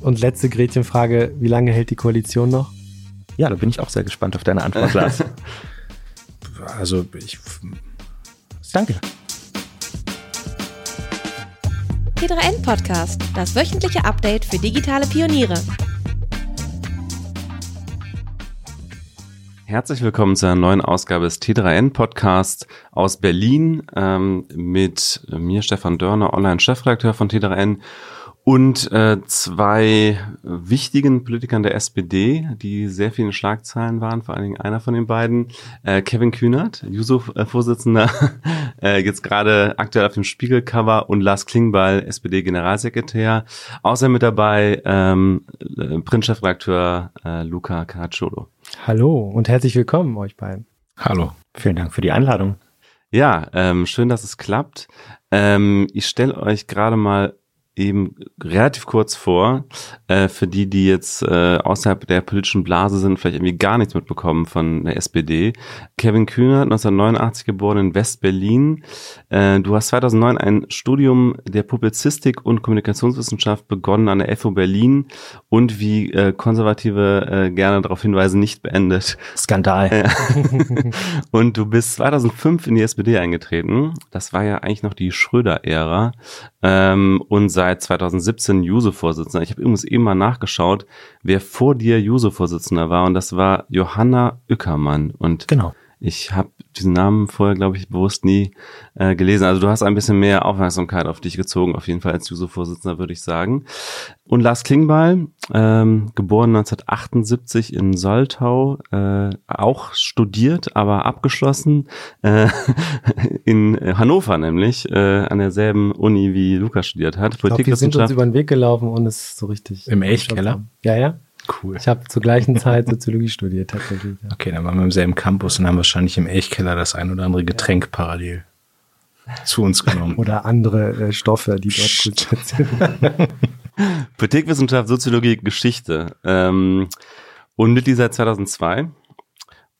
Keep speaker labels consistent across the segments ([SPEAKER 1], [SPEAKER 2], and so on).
[SPEAKER 1] Und letzte Gretchenfrage, wie lange hält die Koalition noch?
[SPEAKER 2] Ja, da bin ich auch sehr gespannt auf deine Antwort, Lars.
[SPEAKER 3] also ich
[SPEAKER 2] danke.
[SPEAKER 4] T3N Podcast, das wöchentliche Update für digitale Pioniere.
[SPEAKER 5] Herzlich willkommen zu einer neuen Ausgabe des T3N Podcasts aus Berlin ähm, mit mir, Stefan Dörner, Online-Chefredakteur von T3N und äh, zwei wichtigen Politikern der SPD, die sehr vielen Schlagzeilen waren, vor allen Dingen einer von den beiden, äh, Kevin Kühnert, Juso-Vorsitzender, äh, jetzt gerade aktuell auf dem Spiegelcover und Lars Klingbeil, SPD-Generalsekretär. Außer mit dabei ähm, äh, Printchefredakteur äh, Luca Caracciolo.
[SPEAKER 1] Hallo und herzlich willkommen euch beiden.
[SPEAKER 2] Hallo, vielen Dank für die Einladung.
[SPEAKER 5] Ja, ähm, schön, dass es klappt. Ähm, ich stelle euch gerade mal eben relativ kurz vor, äh, für die, die jetzt äh, außerhalb der politischen Blase sind, vielleicht irgendwie gar nichts mitbekommen von der SPD. Kevin Kühner, 1989 geboren in West-Berlin. Äh, du hast 2009 ein Studium der Publizistik und Kommunikationswissenschaft begonnen an der FU Berlin und wie äh, Konservative äh, gerne darauf hinweisen, nicht beendet.
[SPEAKER 2] Skandal.
[SPEAKER 5] und du bist 2005 in die SPD eingetreten. Das war ja eigentlich noch die Schröder-Ära. Ähm, und seit seit 2017 Juso-Vorsitzender. Ich habe übrigens eben mal nachgeschaut, wer vor dir Juso-Vorsitzender war und das war Johanna Ückermann. Und
[SPEAKER 2] genau.
[SPEAKER 5] Ich habe diesen Namen vorher, glaube ich, bewusst nie äh, gelesen. Also du hast ein bisschen mehr Aufmerksamkeit auf dich gezogen, auf jeden Fall als Juso-Vorsitzender, würde ich sagen. Und Lars Klingbeil, ähm, geboren 1978 in Soltau, äh, auch studiert, aber abgeschlossen, äh, in Hannover nämlich, äh, an derselben Uni wie Lukas studiert hat.
[SPEAKER 1] Ich glaub, wir sind uns über den Weg gelaufen und es ist so richtig.
[SPEAKER 2] Im Elchkeller?
[SPEAKER 1] Ja, ja. Cool. Ich habe zur gleichen Zeit Soziologie studiert tatsächlich.
[SPEAKER 3] Ja. Okay, dann waren wir im selben Campus und haben wahrscheinlich im Elchkeller das ein oder andere Getränk ja. parallel zu uns genommen.
[SPEAKER 1] Oder andere äh, Stoffe, die dort gut sind.
[SPEAKER 5] Politikwissenschaft, Soziologie, Geschichte. Ähm, und Mitglied seit 2002.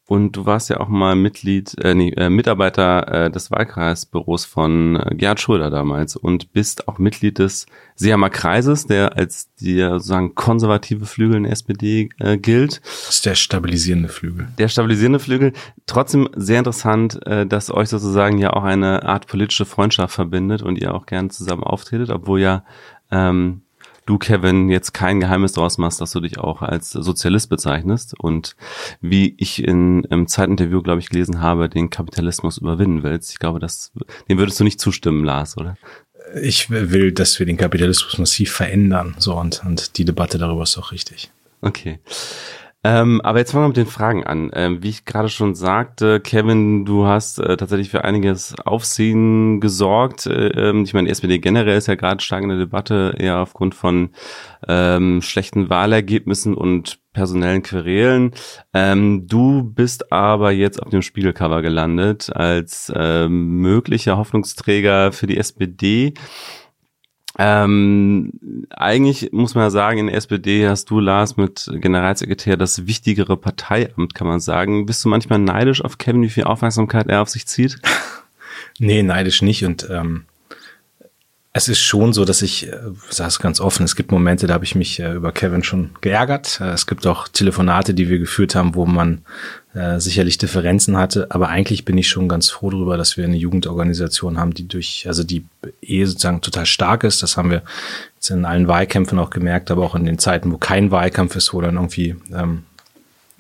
[SPEAKER 5] Und du warst ja auch mal Mitglied, äh, nee, äh, Mitarbeiter äh, des Wahlkreisbüros von äh, Gerhard Schröder damals und bist auch Mitglied des Seamer Kreises, der als der sozusagen konservative Flügel in der SPD äh, gilt.
[SPEAKER 3] Das ist der stabilisierende Flügel.
[SPEAKER 5] Der stabilisierende Flügel. Trotzdem sehr interessant, äh, dass euch sozusagen ja auch eine Art politische Freundschaft verbindet und ihr auch gern zusammen auftretet, obwohl ja ähm, du, Kevin, jetzt kein Geheimnis draus machst, dass du dich auch als Sozialist bezeichnest und wie ich in, im Zeitinterview, glaube ich, gelesen habe, den Kapitalismus überwinden willst. Ich glaube, das, dem würdest du nicht zustimmen, Lars, oder?
[SPEAKER 3] Ich will, dass wir den Kapitalismus massiv verändern, so und, und die Debatte darüber ist auch richtig.
[SPEAKER 5] Okay. Ähm, aber jetzt fangen wir mit den Fragen an. Ähm, wie ich gerade schon sagte, Kevin, du hast äh, tatsächlich für einiges Aufsehen gesorgt. Äh, ähm, ich meine, SPD generell ist ja gerade stark in der Debatte, eher aufgrund von ähm, schlechten Wahlergebnissen und personellen Querelen. Ähm, du bist aber jetzt auf dem Spiegelcover gelandet als ähm, möglicher Hoffnungsträger für die SPD. Ähm, eigentlich muss man ja sagen, in der SPD hast du, Lars, mit Generalsekretär das wichtigere Parteiamt, kann man sagen. Bist du manchmal neidisch auf Kevin, wie viel Aufmerksamkeit er auf sich zieht?
[SPEAKER 3] nee, neidisch nicht. Und ähm, es ist schon so, dass ich, äh, sage es ganz offen, es gibt Momente, da habe ich mich äh, über Kevin schon geärgert. Äh, es gibt auch Telefonate, die wir geführt haben, wo man sicherlich Differenzen hatte. Aber eigentlich bin ich schon ganz froh darüber, dass wir eine Jugendorganisation haben, die durch, also die eh sozusagen total stark ist. Das haben wir jetzt in allen Wahlkämpfen auch gemerkt, aber auch in den Zeiten, wo kein Wahlkampf ist, wo dann irgendwie ähm,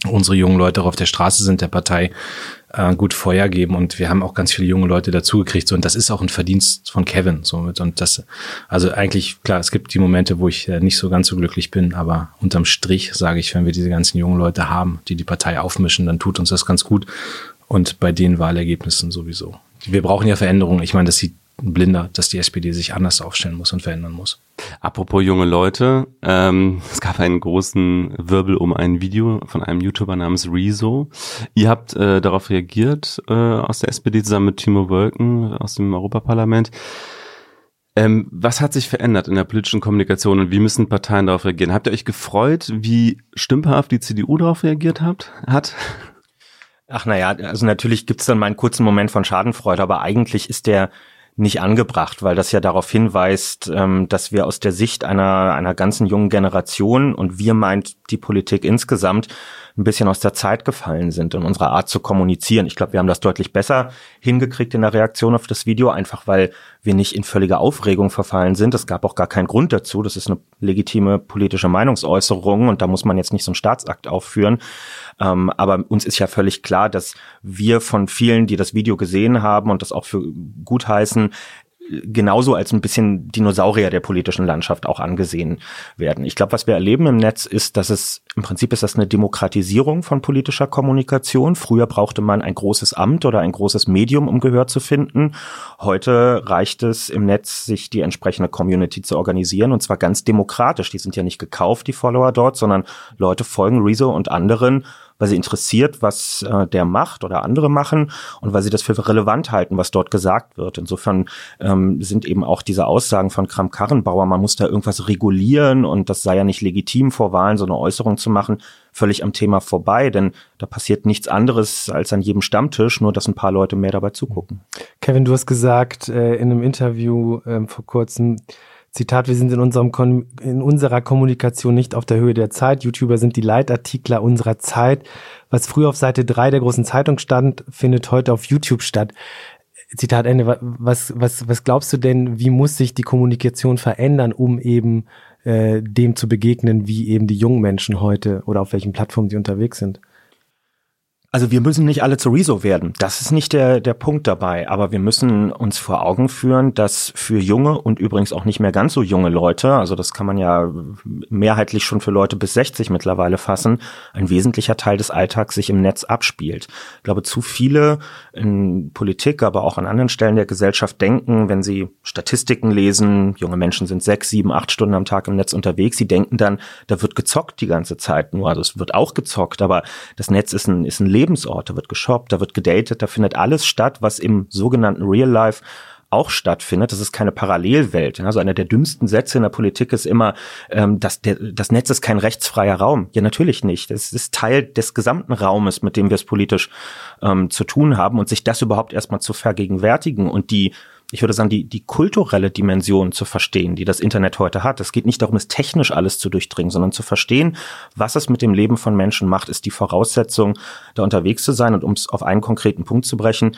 [SPEAKER 3] unsere jungen Leute auch auf der Straße sind der Partei, äh, gut Feuer geben und wir haben auch ganz viele junge Leute dazugekriegt. So, und das ist auch ein Verdienst von Kevin. Somit. Und das, also eigentlich, klar, es gibt die Momente, wo ich äh, nicht so ganz so glücklich bin, aber unterm Strich sage ich, wenn wir diese ganzen jungen Leute haben, die die Partei aufmischen, dann tut uns das ganz gut. Und bei den Wahlergebnissen sowieso. Wir brauchen ja Veränderungen. Ich meine, das sieht ein Blinder, dass die SPD sich anders aufstellen muss und verändern muss.
[SPEAKER 5] Apropos junge Leute, ähm, es gab einen großen Wirbel um ein Video von einem YouTuber namens Rezo. Ihr habt äh, darauf reagiert äh, aus der SPD zusammen mit Timo Wölken aus dem Europaparlament. Ähm, was hat sich verändert in der politischen Kommunikation und wie müssen Parteien darauf reagieren? Habt ihr euch gefreut, wie stümperhaft die CDU darauf reagiert habt, hat?
[SPEAKER 2] Ach naja, also natürlich gibt's dann mal einen kurzen Moment von Schadenfreude, aber eigentlich ist der nicht angebracht, weil das ja darauf hinweist, ähm, dass wir aus der Sicht einer, einer ganzen jungen Generation und wir meint die Politik insgesamt ein bisschen aus der Zeit gefallen sind in unserer Art zu kommunizieren. Ich glaube, wir haben das deutlich besser hingekriegt in der Reaktion auf das Video, einfach weil wir nicht in völlige Aufregung verfallen sind. Es gab auch gar keinen Grund dazu. Das ist eine legitime politische Meinungsäußerung und da muss man jetzt nicht so einen Staatsakt aufführen. Ähm, aber uns ist ja völlig klar, dass wir von vielen, die das Video gesehen haben und das auch für gut heißen, genauso als ein bisschen Dinosaurier der politischen Landschaft auch angesehen werden. Ich glaube, was wir erleben im Netz ist, dass es im Prinzip ist das eine Demokratisierung von politischer Kommunikation. Früher brauchte man ein großes Amt oder ein großes Medium, um Gehör zu finden. Heute reicht es im Netz, sich die entsprechende Community zu organisieren und zwar ganz demokratisch. Die sind ja nicht gekauft, die Follower dort, sondern Leute folgen Rezo und anderen weil sie interessiert, was äh, der macht oder andere machen und weil sie das für relevant halten, was dort gesagt wird. Insofern ähm, sind eben auch diese Aussagen von Kram-Karrenbauer, man muss da irgendwas regulieren und das sei ja nicht legitim vor Wahlen so eine Äußerung zu machen, völlig am Thema vorbei, denn da passiert nichts anderes als an jedem Stammtisch, nur dass ein paar Leute mehr dabei zugucken.
[SPEAKER 1] Kevin, du hast gesagt äh, in einem Interview äh, vor kurzem, Zitat, wir sind in, unserem Kon in unserer Kommunikation nicht auf der Höhe der Zeit. YouTuber sind die Leitartikler unserer Zeit. Was früher auf Seite 3 der großen Zeitung stand, findet heute auf YouTube statt. Zitat Ende. Was, was, was glaubst du denn, wie muss sich die Kommunikation verändern, um eben äh, dem zu begegnen, wie eben die jungen Menschen heute oder auf welchen Plattformen sie unterwegs sind?
[SPEAKER 2] Also wir müssen nicht alle zu Rezo werden. Das ist nicht der, der Punkt dabei. Aber wir müssen uns vor Augen führen, dass für junge und übrigens auch nicht mehr ganz so junge Leute, also das kann man ja mehrheitlich schon für Leute bis 60 mittlerweile fassen, ein wesentlicher Teil des Alltags sich im Netz abspielt. Ich glaube, zu viele in Politik, aber auch an anderen Stellen der Gesellschaft denken, wenn sie Statistiken lesen, junge Menschen sind sechs, sieben, acht Stunden am Tag im Netz unterwegs, sie denken dann, da wird gezockt die ganze Zeit nur. Also es wird auch gezockt, aber das Netz ist ein, ist ein Leben Lebensort, da wird geshoppt, da wird gedatet, da findet alles statt, was im sogenannten Real Life auch stattfindet. Das ist keine Parallelwelt. Also einer der dümmsten Sätze in der Politik ist immer, ähm, dass der, das Netz ist kein rechtsfreier Raum. Ja, natürlich nicht. Es ist Teil des gesamten Raumes, mit dem wir es politisch ähm, zu tun haben und sich das überhaupt erstmal zu vergegenwärtigen und die ich würde sagen, die, die kulturelle Dimension zu verstehen, die das Internet heute hat. Es geht nicht darum, es technisch alles zu durchdringen, sondern zu verstehen, was es mit dem Leben von Menschen macht, ist die Voraussetzung, da unterwegs zu sein. Und um es auf einen konkreten Punkt zu brechen,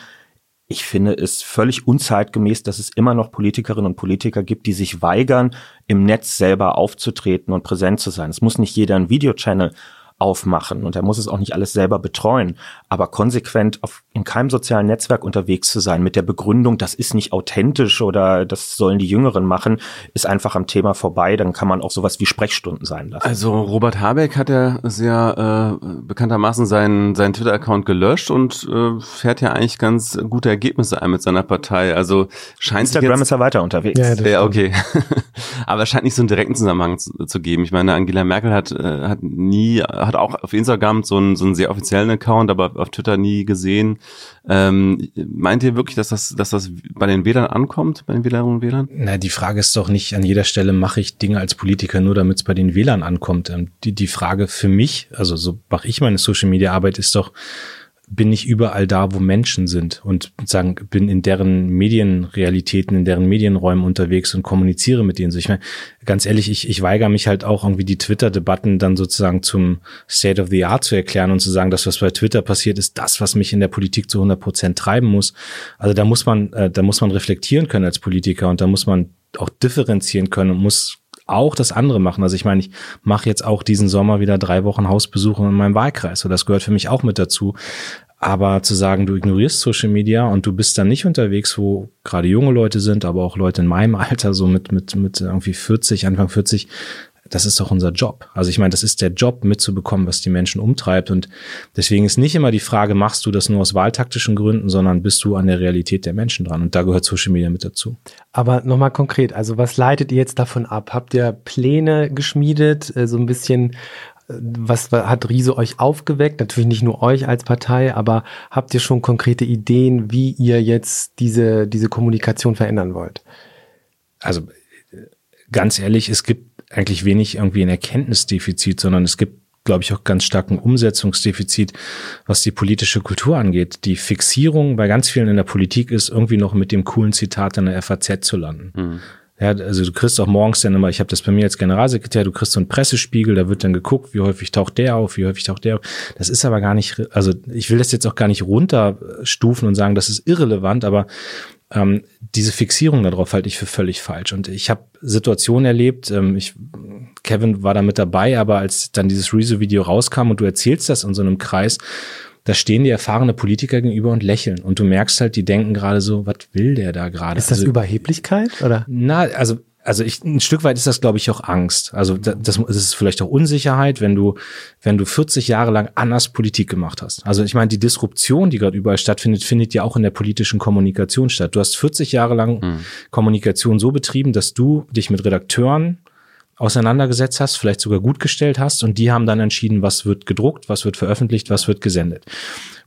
[SPEAKER 2] ich finde es völlig unzeitgemäß, dass es immer noch Politikerinnen und Politiker gibt, die sich weigern, im Netz selber aufzutreten und präsent zu sein. Es muss nicht jeder einen Videochannel aufmachen und er muss es auch nicht alles selber betreuen, aber konsequent auf, in keinem sozialen Netzwerk unterwegs zu sein mit der Begründung, das ist nicht authentisch oder das sollen die Jüngeren machen, ist einfach am Thema vorbei, dann kann man auch sowas wie Sprechstunden sein lassen.
[SPEAKER 5] Also Robert Habeck hat ja sehr äh, bekanntermaßen seinen, seinen Twitter-Account gelöscht und äh, fährt ja eigentlich ganz gute Ergebnisse ein mit seiner Partei. Also scheint
[SPEAKER 2] Instagram jetzt, ist er weiter unterwegs.
[SPEAKER 5] Ja, ja okay. aber es scheint nicht so einen direkten Zusammenhang zu, zu geben. Ich meine, Angela Merkel hat, äh, hat nie hat auch auf Instagram so einen, so einen sehr offiziellen Account, aber auf Twitter nie gesehen. Ähm, meint ihr wirklich, dass das, dass das bei den Wählern ankommt, bei den Wählerinnen und Wählern?
[SPEAKER 3] Na, die Frage ist doch nicht, an jeder Stelle mache ich Dinge als Politiker nur, damit es bei den Wählern ankommt. Ähm, die, die Frage für mich, also so mache ich meine Social Media Arbeit, ist doch, bin ich überall da, wo Menschen sind und sagen, bin in deren Medienrealitäten, in deren Medienräumen unterwegs und kommuniziere mit denen. So, ich meine, ganz ehrlich, ich, ich weigere mich halt auch irgendwie die Twitter-Debatten dann sozusagen zum State of the Art zu erklären und zu sagen, das, was bei Twitter passiert, ist das, was mich in der Politik zu 100 Prozent treiben muss. Also da muss man, äh, da muss man reflektieren können als Politiker und da muss man auch differenzieren können und muss auch das andere machen. Also ich meine, ich mache jetzt auch diesen Sommer wieder drei Wochen Hausbesuche in meinem Wahlkreis. So, das gehört für mich auch mit dazu. Aber zu sagen, du ignorierst Social Media und du bist dann nicht unterwegs, wo gerade junge Leute sind, aber auch Leute in meinem Alter, so mit, mit, mit irgendwie 40, Anfang 40, das ist doch unser Job. Also ich meine, das ist der Job, mitzubekommen, was die Menschen umtreibt. Und deswegen ist nicht immer die Frage, machst du das nur aus wahltaktischen Gründen, sondern bist du an der Realität der Menschen dran. Und da gehört Social Media mit dazu.
[SPEAKER 1] Aber nochmal konkret, also was leitet ihr jetzt davon ab? Habt ihr Pläne geschmiedet, äh, so ein bisschen äh, was hat Riese euch aufgeweckt? Natürlich nicht nur euch als Partei, aber habt ihr schon konkrete Ideen, wie ihr jetzt diese, diese Kommunikation verändern wollt?
[SPEAKER 3] Also ganz ehrlich, es gibt eigentlich wenig irgendwie ein Erkenntnisdefizit, sondern es gibt glaube ich, auch ganz stark ein Umsetzungsdefizit, was die politische Kultur angeht. Die Fixierung bei ganz vielen in der Politik ist, irgendwie noch mit dem coolen Zitat in der FAZ zu landen. Mhm. Ja, also du kriegst auch morgens dann immer, ich habe das bei mir als Generalsekretär, du kriegst so einen Pressespiegel, da wird dann geguckt, wie häufig taucht der auf, wie häufig taucht der auf. Das ist aber gar nicht, also ich will das jetzt auch gar nicht runterstufen und sagen, das ist irrelevant, aber ähm, diese Fixierung darauf halte ich für völlig falsch. Und ich habe Situationen erlebt, ähm, ich, Kevin war da mit dabei, aber als dann dieses Rezo-Video rauskam und du erzählst das in so einem Kreis, da stehen die erfahrene Politiker gegenüber und lächeln. Und du merkst halt, die denken gerade so, was will der da gerade?
[SPEAKER 1] Ist das
[SPEAKER 3] also,
[SPEAKER 1] Überheblichkeit oder?
[SPEAKER 3] Na, also also ich, ein Stück weit ist das, glaube ich, auch Angst. Also das, das ist vielleicht auch Unsicherheit, wenn du, wenn du 40 Jahre lang anders Politik gemacht hast. Also ich meine, die Disruption, die gerade überall stattfindet, findet ja auch in der politischen Kommunikation statt. Du hast 40 Jahre lang mhm. Kommunikation so betrieben, dass du dich mit Redakteuren auseinandergesetzt hast, vielleicht sogar gut gestellt hast und die haben dann entschieden, was wird gedruckt, was wird veröffentlicht, was wird gesendet.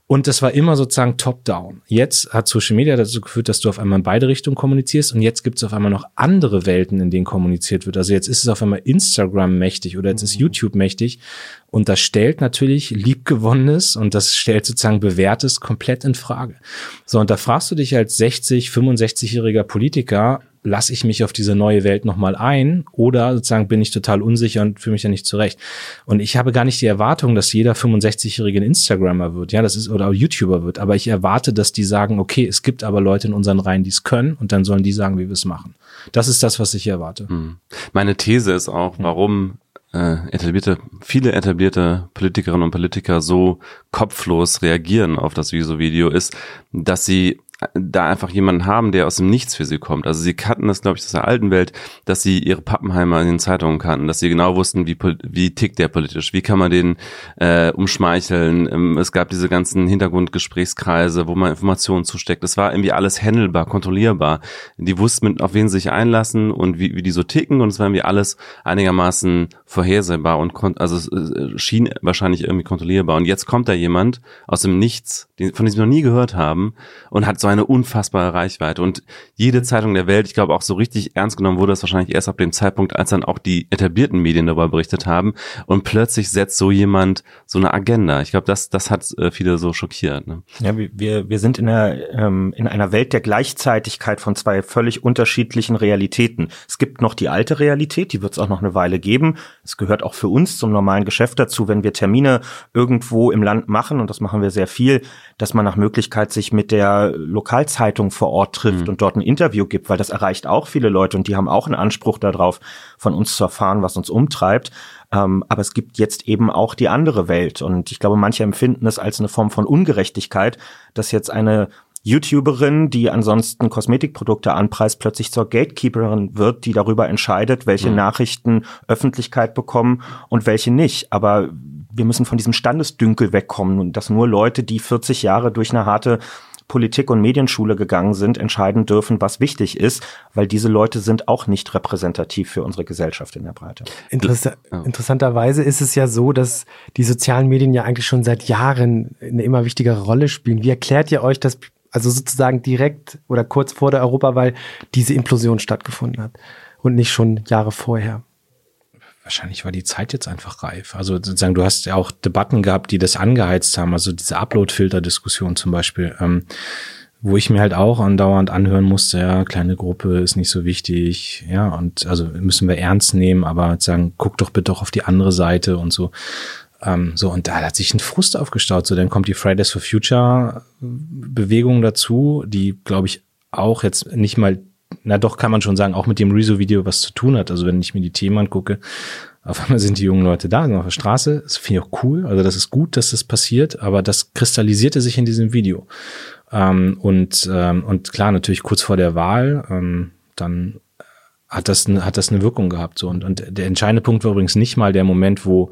[SPEAKER 3] Und das war immer sozusagen top-down. Jetzt hat Social Media dazu geführt, dass du auf einmal in beide Richtungen kommunizierst und jetzt gibt es auf einmal noch andere Welten, in denen kommuniziert wird. Also jetzt ist es auf einmal Instagram mächtig oder jetzt ist mhm. YouTube mächtig und das stellt natürlich liebgewonnenes und das stellt sozusagen bewährtes komplett in Frage. So, und da fragst du dich als 60, 65-jähriger Politiker, lasse ich mich auf diese neue Welt nochmal ein oder sozusagen bin ich total unsicher und fühle mich da nicht zurecht. Und ich habe gar nicht die Erwartung, dass jeder 65-jährige ein Instagrammer wird, ja, das ist oder YouTuber wird, aber ich erwarte, dass die sagen, okay, es gibt aber Leute in unseren Reihen, die es können und dann sollen die sagen, wie wir es machen. Das ist das, was ich erwarte. Hm.
[SPEAKER 5] Meine These ist auch, warum äh, etablierte, viele etablierte Politikerinnen und Politiker so kopflos reagieren auf das Video ist, dass sie da einfach jemanden haben, der aus dem Nichts für sie kommt. Also sie kannten das, glaube ich, aus der alten Welt, dass sie ihre Pappenheimer in den Zeitungen kannten, dass sie genau wussten, wie, wie tickt der politisch, wie kann man den äh, umschmeicheln. Ähm, es gab diese ganzen Hintergrundgesprächskreise, wo man Informationen zusteckt. Es war irgendwie alles handelbar, kontrollierbar. Die wussten, auf wen sie sich einlassen und wie, wie die so ticken und es war irgendwie alles einigermaßen vorhersehbar und also es äh, schien wahrscheinlich irgendwie kontrollierbar. Und jetzt kommt da jemand aus dem Nichts, von dem sie noch nie gehört haben und hat so eine unfassbare Reichweite. Und jede Zeitung der Welt, ich glaube auch so richtig ernst genommen wurde das wahrscheinlich erst ab dem Zeitpunkt, als dann auch die etablierten Medien darüber berichtet haben. Und plötzlich setzt so jemand so eine Agenda. Ich glaube, das, das hat äh, viele so schockiert. Ne?
[SPEAKER 2] Ja, wir, wir sind in einer, ähm, in einer Welt der Gleichzeitigkeit von zwei völlig unterschiedlichen Realitäten. Es gibt noch die alte Realität, die wird es auch noch eine Weile geben. Es gehört auch für uns zum normalen Geschäft dazu, wenn wir Termine irgendwo im Land machen, und das machen wir sehr viel, dass man nach Möglichkeit sich mit der Lokalzeitung vor Ort trifft mhm. und dort ein Interview gibt, weil das erreicht auch viele Leute und die haben auch einen Anspruch darauf, von uns zu erfahren, was uns umtreibt. Ähm, aber es gibt jetzt eben auch die andere Welt und ich glaube, manche empfinden es als eine Form von Ungerechtigkeit, dass jetzt eine YouTuberin, die ansonsten Kosmetikprodukte anpreist, plötzlich zur Gatekeeperin wird, die darüber entscheidet, welche mhm. Nachrichten Öffentlichkeit bekommen und welche nicht. Aber wir müssen von diesem Standesdünkel wegkommen und dass nur Leute, die 40 Jahre durch eine harte Politik- und Medienschule gegangen sind, entscheiden dürfen, was wichtig ist, weil diese Leute sind auch nicht repräsentativ für unsere Gesellschaft in der Breite.
[SPEAKER 1] Interessa interessanterweise ist es ja so, dass die sozialen Medien ja eigentlich schon seit Jahren eine immer wichtigere Rolle spielen. Wie erklärt ihr euch, dass also sozusagen direkt oder kurz vor der Europawahl diese Implosion stattgefunden hat und nicht schon Jahre vorher?
[SPEAKER 3] Wahrscheinlich war die Zeit jetzt einfach reif. Also sozusagen, du hast ja auch Debatten gehabt, die das angeheizt haben, also diese Upload-Filter-Diskussion zum Beispiel, ähm, wo ich mir halt auch andauernd anhören musste, ja, kleine Gruppe ist nicht so wichtig, ja, und also müssen wir ernst nehmen, aber sagen, guck doch bitte auch auf die andere Seite und so. Ähm, so, und da hat sich ein Frust aufgestaut. So, dann kommt die Fridays for Future Bewegung dazu, die, glaube ich, auch jetzt nicht mal na doch kann man schon sagen, auch mit dem Rezo-Video was zu tun hat. Also wenn ich mir die Themen angucke, auf einmal sind die jungen Leute da, sind auf der Straße. Das finde ich auch cool. Also das ist gut, dass das passiert, aber das kristallisierte sich in diesem Video. Ähm, und, ähm, und klar, natürlich kurz vor der Wahl, ähm, dann hat das, hat das eine Wirkung gehabt. So. Und, und der entscheidende Punkt war übrigens nicht mal der Moment, wo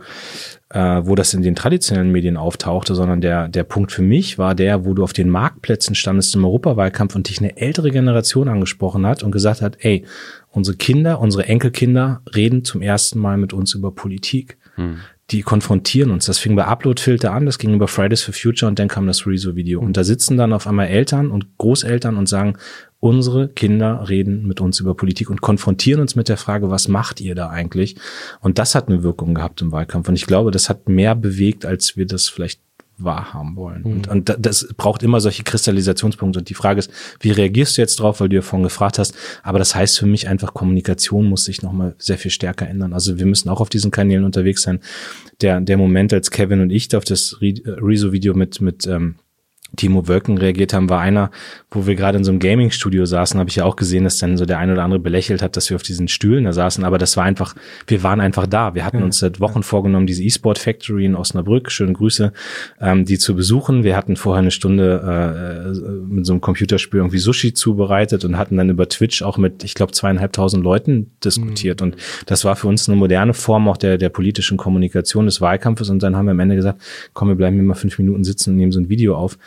[SPEAKER 3] äh, wo das in den traditionellen Medien auftauchte, sondern der, der Punkt für mich war der, wo du auf den Marktplätzen standest im Europawahlkampf und dich eine ältere Generation angesprochen hat und gesagt hat, ey, unsere Kinder, unsere Enkelkinder reden zum ersten Mal mit uns über Politik. Hm. Die konfrontieren uns. Das fing bei Uploadfilter an, das ging über Fridays for Future und dann kam das Rezo-Video. Und da sitzen dann auf einmal Eltern und Großeltern und sagen, unsere Kinder reden mit uns über Politik und konfrontieren uns mit der Frage, was macht ihr da eigentlich? Und das hat eine Wirkung gehabt im Wahlkampf. Und ich glaube, das hat mehr bewegt, als wir das vielleicht wahrhaben wollen. Mhm. Und, und das braucht immer solche Kristallisationspunkte. Und die Frage ist, wie reagierst du jetzt drauf, weil du ja vorhin gefragt hast. Aber das heißt für mich einfach, Kommunikation muss sich nochmal sehr viel stärker ändern. Also wir müssen auch auf diesen Kanälen unterwegs sein. Der, der Moment, als Kevin und ich auf das Rezo-Video mit, mit ähm, Timo Wölken reagiert haben, war einer, wo wir gerade in so einem Gaming-Studio saßen, habe ich ja auch gesehen, dass dann so der eine oder andere belächelt hat, dass wir auf diesen Stühlen da saßen. Aber das war einfach, wir waren einfach da. Wir hatten ja. uns seit Wochen vorgenommen, diese E-Sport Factory in Osnabrück, schöne Grüße, ähm, die zu besuchen. Wir hatten vorher eine Stunde äh, mit so einem Computerspiel irgendwie Sushi zubereitet und hatten dann über Twitch auch mit, ich glaube, zweieinhalbtausend Leuten diskutiert. Mhm. Und das war für uns eine moderne Form auch der, der politischen Kommunikation des Wahlkampfes. Und dann haben wir am Ende gesagt, komm, wir bleiben hier mal fünf Minuten sitzen und nehmen so ein Video auf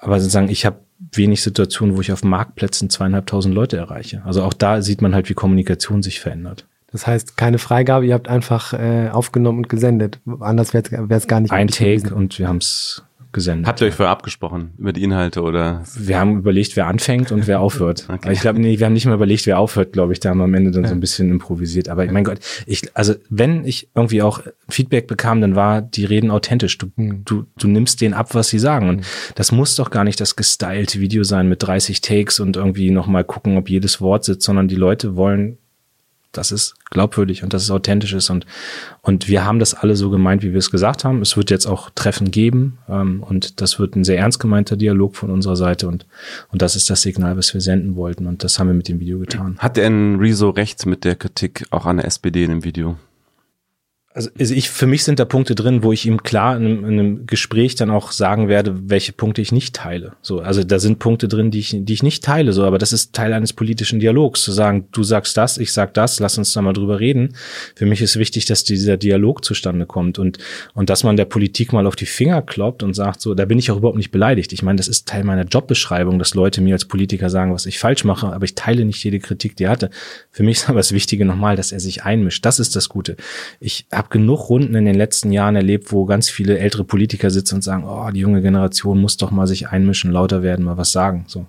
[SPEAKER 3] aber sozusagen, ich habe wenig Situationen, wo ich auf Marktplätzen zweieinhalbtausend Leute erreiche. Also auch da sieht man halt, wie Kommunikation sich verändert.
[SPEAKER 1] Das heißt, keine Freigabe, ihr habt einfach äh, aufgenommen und gesendet. Anders wäre es gar nicht.
[SPEAKER 3] Ein Take und wir haben es gesendet.
[SPEAKER 5] Habt ihr euch vorher abgesprochen über die Inhalte oder?
[SPEAKER 3] Wir haben überlegt, wer anfängt und wer aufhört. okay. Ich glaube, nee, wir haben nicht mal überlegt, wer aufhört, glaube ich. Da haben wir am Ende dann ja. so ein bisschen improvisiert. Aber mein Gott, ich, also wenn ich irgendwie auch Feedback bekam, dann war die Reden authentisch. Du, mhm. du, du nimmst denen ab, was sie sagen. Und mhm. das muss doch gar nicht das gestylte Video sein mit 30 Takes und irgendwie nochmal gucken, ob jedes Wort sitzt, sondern die Leute wollen das ist glaubwürdig und das ist authentisch ist und und wir haben das alle so gemeint, wie wir es gesagt haben. Es wird jetzt auch Treffen geben ähm, und das wird ein sehr ernst gemeinter Dialog von unserer Seite und und das ist das Signal, was wir senden wollten und das haben wir mit dem Video getan.
[SPEAKER 5] Hat denn Rezo recht mit der Kritik auch an der SPD in dem Video?
[SPEAKER 3] Also, also ich, für mich sind da Punkte drin, wo ich ihm klar in einem, in einem, Gespräch dann auch sagen werde, welche Punkte ich nicht teile. So, also da sind Punkte drin, die ich, die ich nicht teile, so, aber das ist Teil eines politischen Dialogs, zu sagen, du sagst das, ich sag das, lass uns da mal drüber reden. Für mich ist wichtig, dass dieser Dialog zustande kommt und, und dass man der Politik mal auf die Finger kloppt und sagt, so, da bin ich auch überhaupt nicht beleidigt. Ich meine, das ist Teil meiner Jobbeschreibung, dass Leute mir als Politiker sagen, was ich falsch mache, aber ich teile nicht jede Kritik, die er hatte. Für mich ist aber das Wichtige nochmal, dass er sich einmischt. Das ist das Gute. Ich habe habe genug Runden in den letzten Jahren erlebt, wo ganz viele ältere Politiker sitzen und sagen, oh, die junge Generation muss doch mal sich einmischen, lauter werden, mal was sagen. So.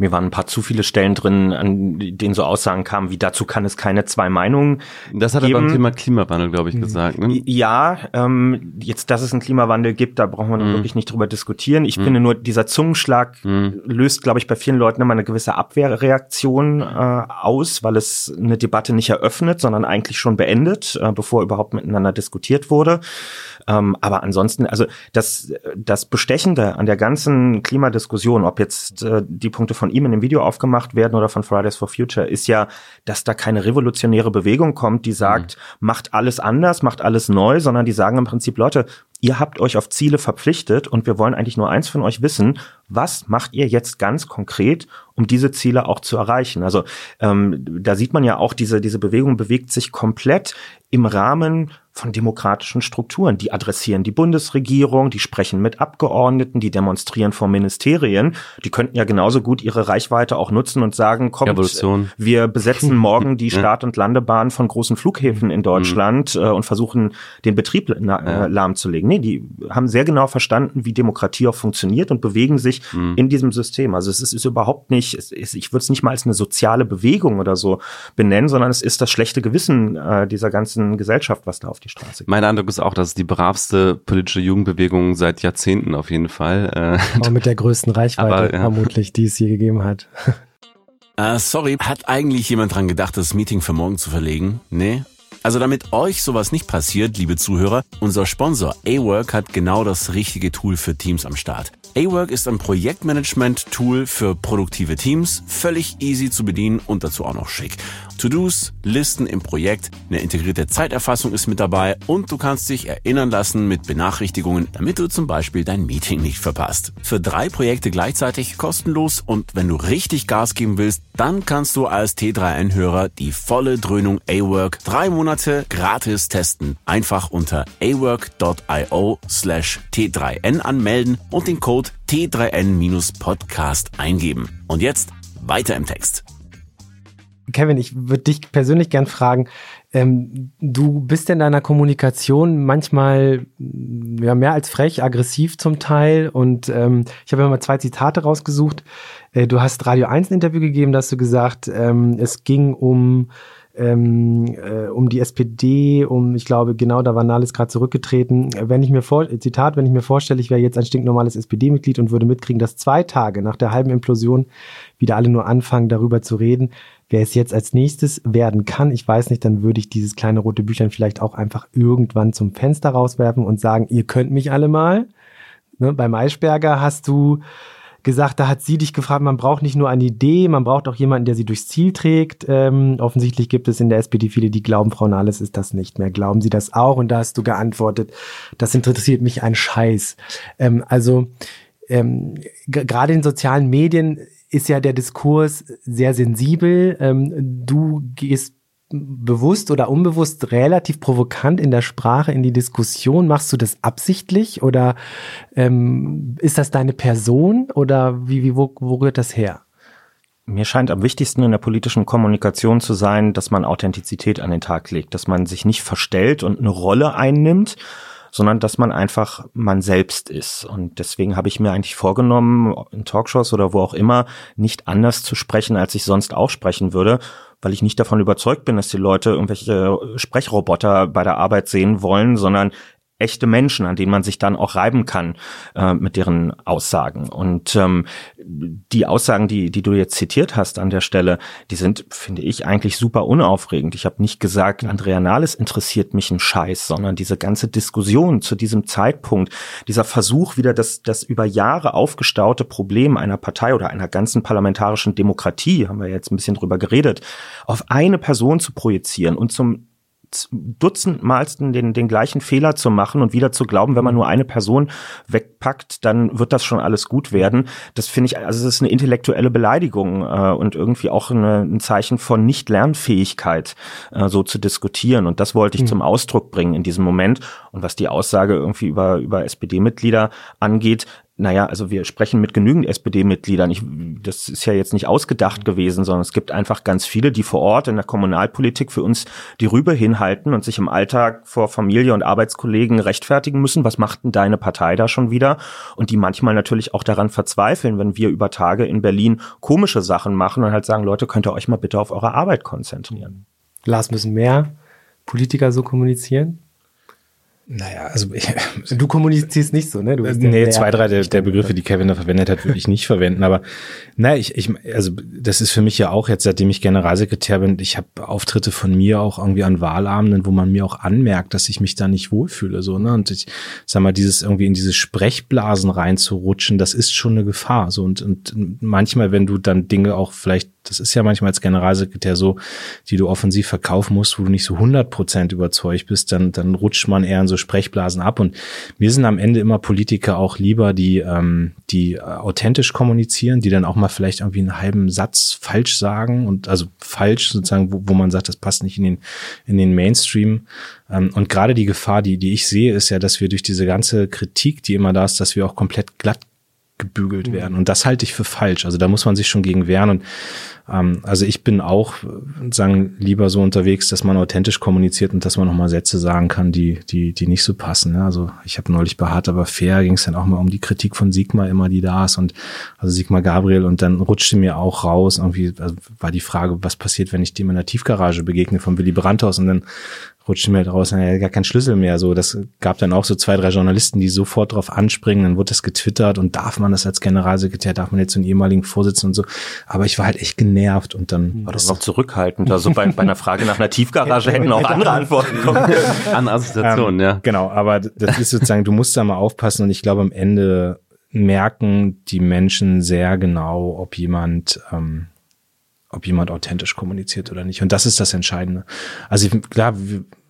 [SPEAKER 2] Mir waren ein paar zu viele Stellen drin, an denen so Aussagen kamen, wie dazu kann es keine zwei Meinungen.
[SPEAKER 5] Das hat er beim Thema Klimawandel, glaube ich, gesagt. Ne?
[SPEAKER 2] Ja, ähm, jetzt, dass es einen Klimawandel gibt, da brauchen wir mhm. wirklich nicht drüber diskutieren. Ich mhm. finde nur, dieser Zungenschlag mhm. löst, glaube ich, bei vielen Leuten immer eine gewisse Abwehrreaktion äh, aus, weil es eine Debatte nicht eröffnet, sondern eigentlich schon beendet, äh, bevor überhaupt miteinander diskutiert wurde. Ähm, aber ansonsten, also das, das Bestechende an der ganzen Klimadiskussion, ob jetzt äh, die Punkte von ihm in dem Video aufgemacht werden oder von Fridays for Future, ist ja, dass da keine revolutionäre Bewegung kommt, die sagt, mhm. macht alles anders, macht alles neu, sondern die sagen im Prinzip, Leute, ihr habt euch auf Ziele verpflichtet und wir wollen eigentlich nur eins von euch wissen, was macht ihr jetzt ganz konkret, um diese Ziele auch zu erreichen? Also ähm, da sieht man ja auch, diese, diese Bewegung bewegt sich komplett im Rahmen von demokratischen Strukturen. Die adressieren die Bundesregierung, die sprechen mit Abgeordneten, die demonstrieren vor Ministerien. Die könnten ja genauso gut ihre Reichweite auch nutzen und sagen, kommt, wir besetzen morgen die Start- und Landebahn von großen Flughäfen in Deutschland mhm. und versuchen, den Betrieb äh, lahmzulegen. Nee, die haben sehr genau verstanden, wie Demokratie auch funktioniert und bewegen sich mhm. in diesem System. Also es ist, ist überhaupt nicht, ist, ich würde es nicht mal als eine soziale Bewegung oder so benennen, sondern es ist das schlechte Gewissen äh, dieser ganzen Gesellschaft, was da auf die Straße
[SPEAKER 5] geht. Mein Eindruck ist auch, dass es die bravste politische Jugendbewegung seit Jahrzehnten auf jeden Fall.
[SPEAKER 1] Äh, Aber mit der größten Reichweite Aber, ja. vermutlich, die es je gegeben hat.
[SPEAKER 6] Uh, sorry, hat eigentlich jemand dran gedacht, das Meeting für morgen zu verlegen? Nee? Also damit euch sowas nicht passiert, liebe Zuhörer, unser Sponsor A-Work hat genau das richtige Tool für Teams am Start. A-Work ist ein Projektmanagement-Tool für produktive Teams, völlig easy zu bedienen und dazu auch noch schick. To-Dos, Listen im Projekt, eine integrierte Zeiterfassung ist mit dabei und du kannst dich erinnern lassen mit Benachrichtigungen, damit du zum Beispiel dein Meeting nicht verpasst. Für drei Projekte gleichzeitig kostenlos und wenn du richtig Gas geben willst, dann kannst du als T3N-Hörer die volle Dröhnung A-Work drei Monate gratis testen. Einfach unter awork.io slash T3N anmelden und den Code T3N-Podcast eingeben. Und jetzt weiter im Text.
[SPEAKER 1] Kevin, ich würde dich persönlich gern fragen, Ähm, du bist in deiner Kommunikation manchmal ja, mehr als frech, aggressiv zum Teil. Und ähm, ich habe mir mal zwei Zitate rausgesucht. Äh, du hast Radio 1 ein Interview gegeben, da hast du gesagt, ähm, es ging um ähm, äh, um die SPD, um, ich glaube, genau, da war Nahles gerade zurückgetreten. Wenn ich mir vor, Zitat, wenn ich mir vorstelle, ich wäre jetzt ein stinknormales SPD-Mitglied und würde mitkriegen, dass zwei Tage nach der halben Implosion wieder alle nur anfangen, darüber zu reden, wer es jetzt als nächstes werden kann. Ich weiß nicht, dann würde ich dieses kleine rote Büchlein vielleicht auch einfach irgendwann zum Fenster rauswerfen und sagen, ihr könnt mich alle mal. Ne, beim Eisberger hast du gesagt, da hat sie dich gefragt, man braucht nicht nur eine Idee, man braucht auch jemanden, der sie durchs Ziel trägt. Ähm, offensichtlich gibt es in der SPD viele, die glauben, Frau Nahles ist das nicht mehr. Glauben Sie das auch? Und da hast du geantwortet, das interessiert mich ein Scheiß. Ähm, also ähm, gerade in sozialen Medien ist ja der Diskurs sehr sensibel. Ähm, du gehst bewusst oder unbewusst relativ provokant in der Sprache, in die Diskussion? Machst du das absichtlich oder ähm, ist das deine Person oder wie, wie wo, wo rührt das her?
[SPEAKER 2] Mir scheint am wichtigsten in der politischen Kommunikation zu sein, dass man Authentizität an den Tag legt, dass man sich nicht verstellt und eine Rolle einnimmt, sondern dass man einfach man selbst ist. Und deswegen habe ich mir eigentlich vorgenommen, in Talkshows oder wo auch immer, nicht anders zu sprechen, als ich sonst auch sprechen würde, weil ich nicht davon überzeugt bin, dass die Leute irgendwelche Sprechroboter bei der Arbeit sehen wollen, sondern echte Menschen, an denen man sich dann auch reiben kann äh, mit deren Aussagen. Und ähm, die Aussagen, die, die du jetzt zitiert hast an der Stelle, die sind, finde ich, eigentlich super unaufregend. Ich habe nicht gesagt, Andrea Nahles interessiert mich ein Scheiß, sondern diese ganze Diskussion zu diesem Zeitpunkt, dieser Versuch wieder, das, das über Jahre aufgestaute Problem einer Partei oder einer ganzen parlamentarischen Demokratie, haben wir jetzt ein bisschen drüber geredet, auf eine Person zu projizieren und zum dutzendmalsten den, den gleichen Fehler zu machen und wieder zu glauben, wenn man nur eine Person wegpackt, dann wird das schon alles gut werden. Das finde ich, also es ist eine intellektuelle Beleidigung äh, und irgendwie auch eine, ein Zeichen von Nicht-Lernfähigkeit, äh, so zu diskutieren. Und das wollte ich mhm. zum Ausdruck bringen in diesem Moment. Und was die Aussage irgendwie über, über SPD-Mitglieder angeht, naja, also wir sprechen mit genügend SPD-Mitgliedern. Das ist ja jetzt nicht ausgedacht gewesen, sondern es gibt einfach ganz viele, die vor Ort in der Kommunalpolitik für uns die Rübe hinhalten und sich im Alltag vor Familie und Arbeitskollegen rechtfertigen müssen. Was macht denn deine Partei da schon wieder? Und die manchmal natürlich auch daran verzweifeln, wenn wir über Tage in Berlin komische Sachen machen und halt sagen, Leute, könnt ihr euch mal bitte auf eure Arbeit konzentrieren.
[SPEAKER 1] Lars, müssen mehr Politiker so kommunizieren?
[SPEAKER 3] Naja, also ich,
[SPEAKER 1] du kommunizierst nicht so, ne? Du
[SPEAKER 3] bist nee, zwei, drei der, der Begriffe, die Kevin da verwendet hat, würde ich nicht verwenden. Aber naja, ich, ich, also das ist für mich ja auch jetzt, seitdem ich Generalsekretär bin, ich habe Auftritte von mir auch irgendwie an Wahlabenden, wo man mir auch anmerkt, dass ich mich da nicht wohlfühle. So, ne? Und ich sag mal, dieses irgendwie in diese Sprechblasen reinzurutschen, das ist schon eine Gefahr. So und, und manchmal, wenn du dann Dinge auch vielleicht das ist ja manchmal als Generalsekretär so, die du offensiv verkaufen musst, wo du nicht so 100 Prozent überzeugt bist, dann, dann rutscht man eher in so Sprechblasen ab. Und mir sind am Ende immer Politiker auch lieber, die, ähm, die authentisch kommunizieren, die dann auch mal vielleicht irgendwie einen halben Satz falsch sagen und also falsch sozusagen, wo, wo man sagt, das passt nicht in den, in den Mainstream. Ähm, und gerade die Gefahr, die, die ich sehe, ist ja, dass wir durch diese ganze Kritik, die immer da ist, dass wir auch komplett glatt gebügelt mhm. werden. Und das halte ich für falsch. Also da muss man sich schon gegen wehren. Und ähm, also ich bin auch sagen lieber so unterwegs, dass man authentisch kommuniziert und dass man nochmal Sätze sagen kann, die die die nicht so passen. Ne? Also ich habe neulich bei Hart aber fair ging es dann auch mal um die Kritik von Sigmar immer, die da ist und also Sigmar Gabriel und dann rutschte mir auch raus irgendwie also war die Frage, was passiert, wenn ich dem in der Tiefgarage begegne von Willy Brandt aus und dann rutschte mir halt raus, er hat gar keinen Schlüssel mehr. So, das gab dann auch so zwei, drei Journalisten, die sofort drauf anspringen, dann wurde das getwittert und darf man das als Generalsekretär, darf man jetzt einen ehemaligen Vorsitzenden und so. Aber ich war halt echt genervt und dann
[SPEAKER 2] war das noch zurückhaltend. Also bei, bei einer Frage nach einer Tiefgarage hätten auch andere Antworten kommen können.
[SPEAKER 5] An Assoziation, ähm, ja.
[SPEAKER 3] Genau, aber das ist sozusagen, du musst da mal aufpassen und ich glaube am Ende merken die Menschen sehr genau, ob jemand ähm, ob jemand authentisch kommuniziert oder nicht. Und das ist das Entscheidende. Also klar,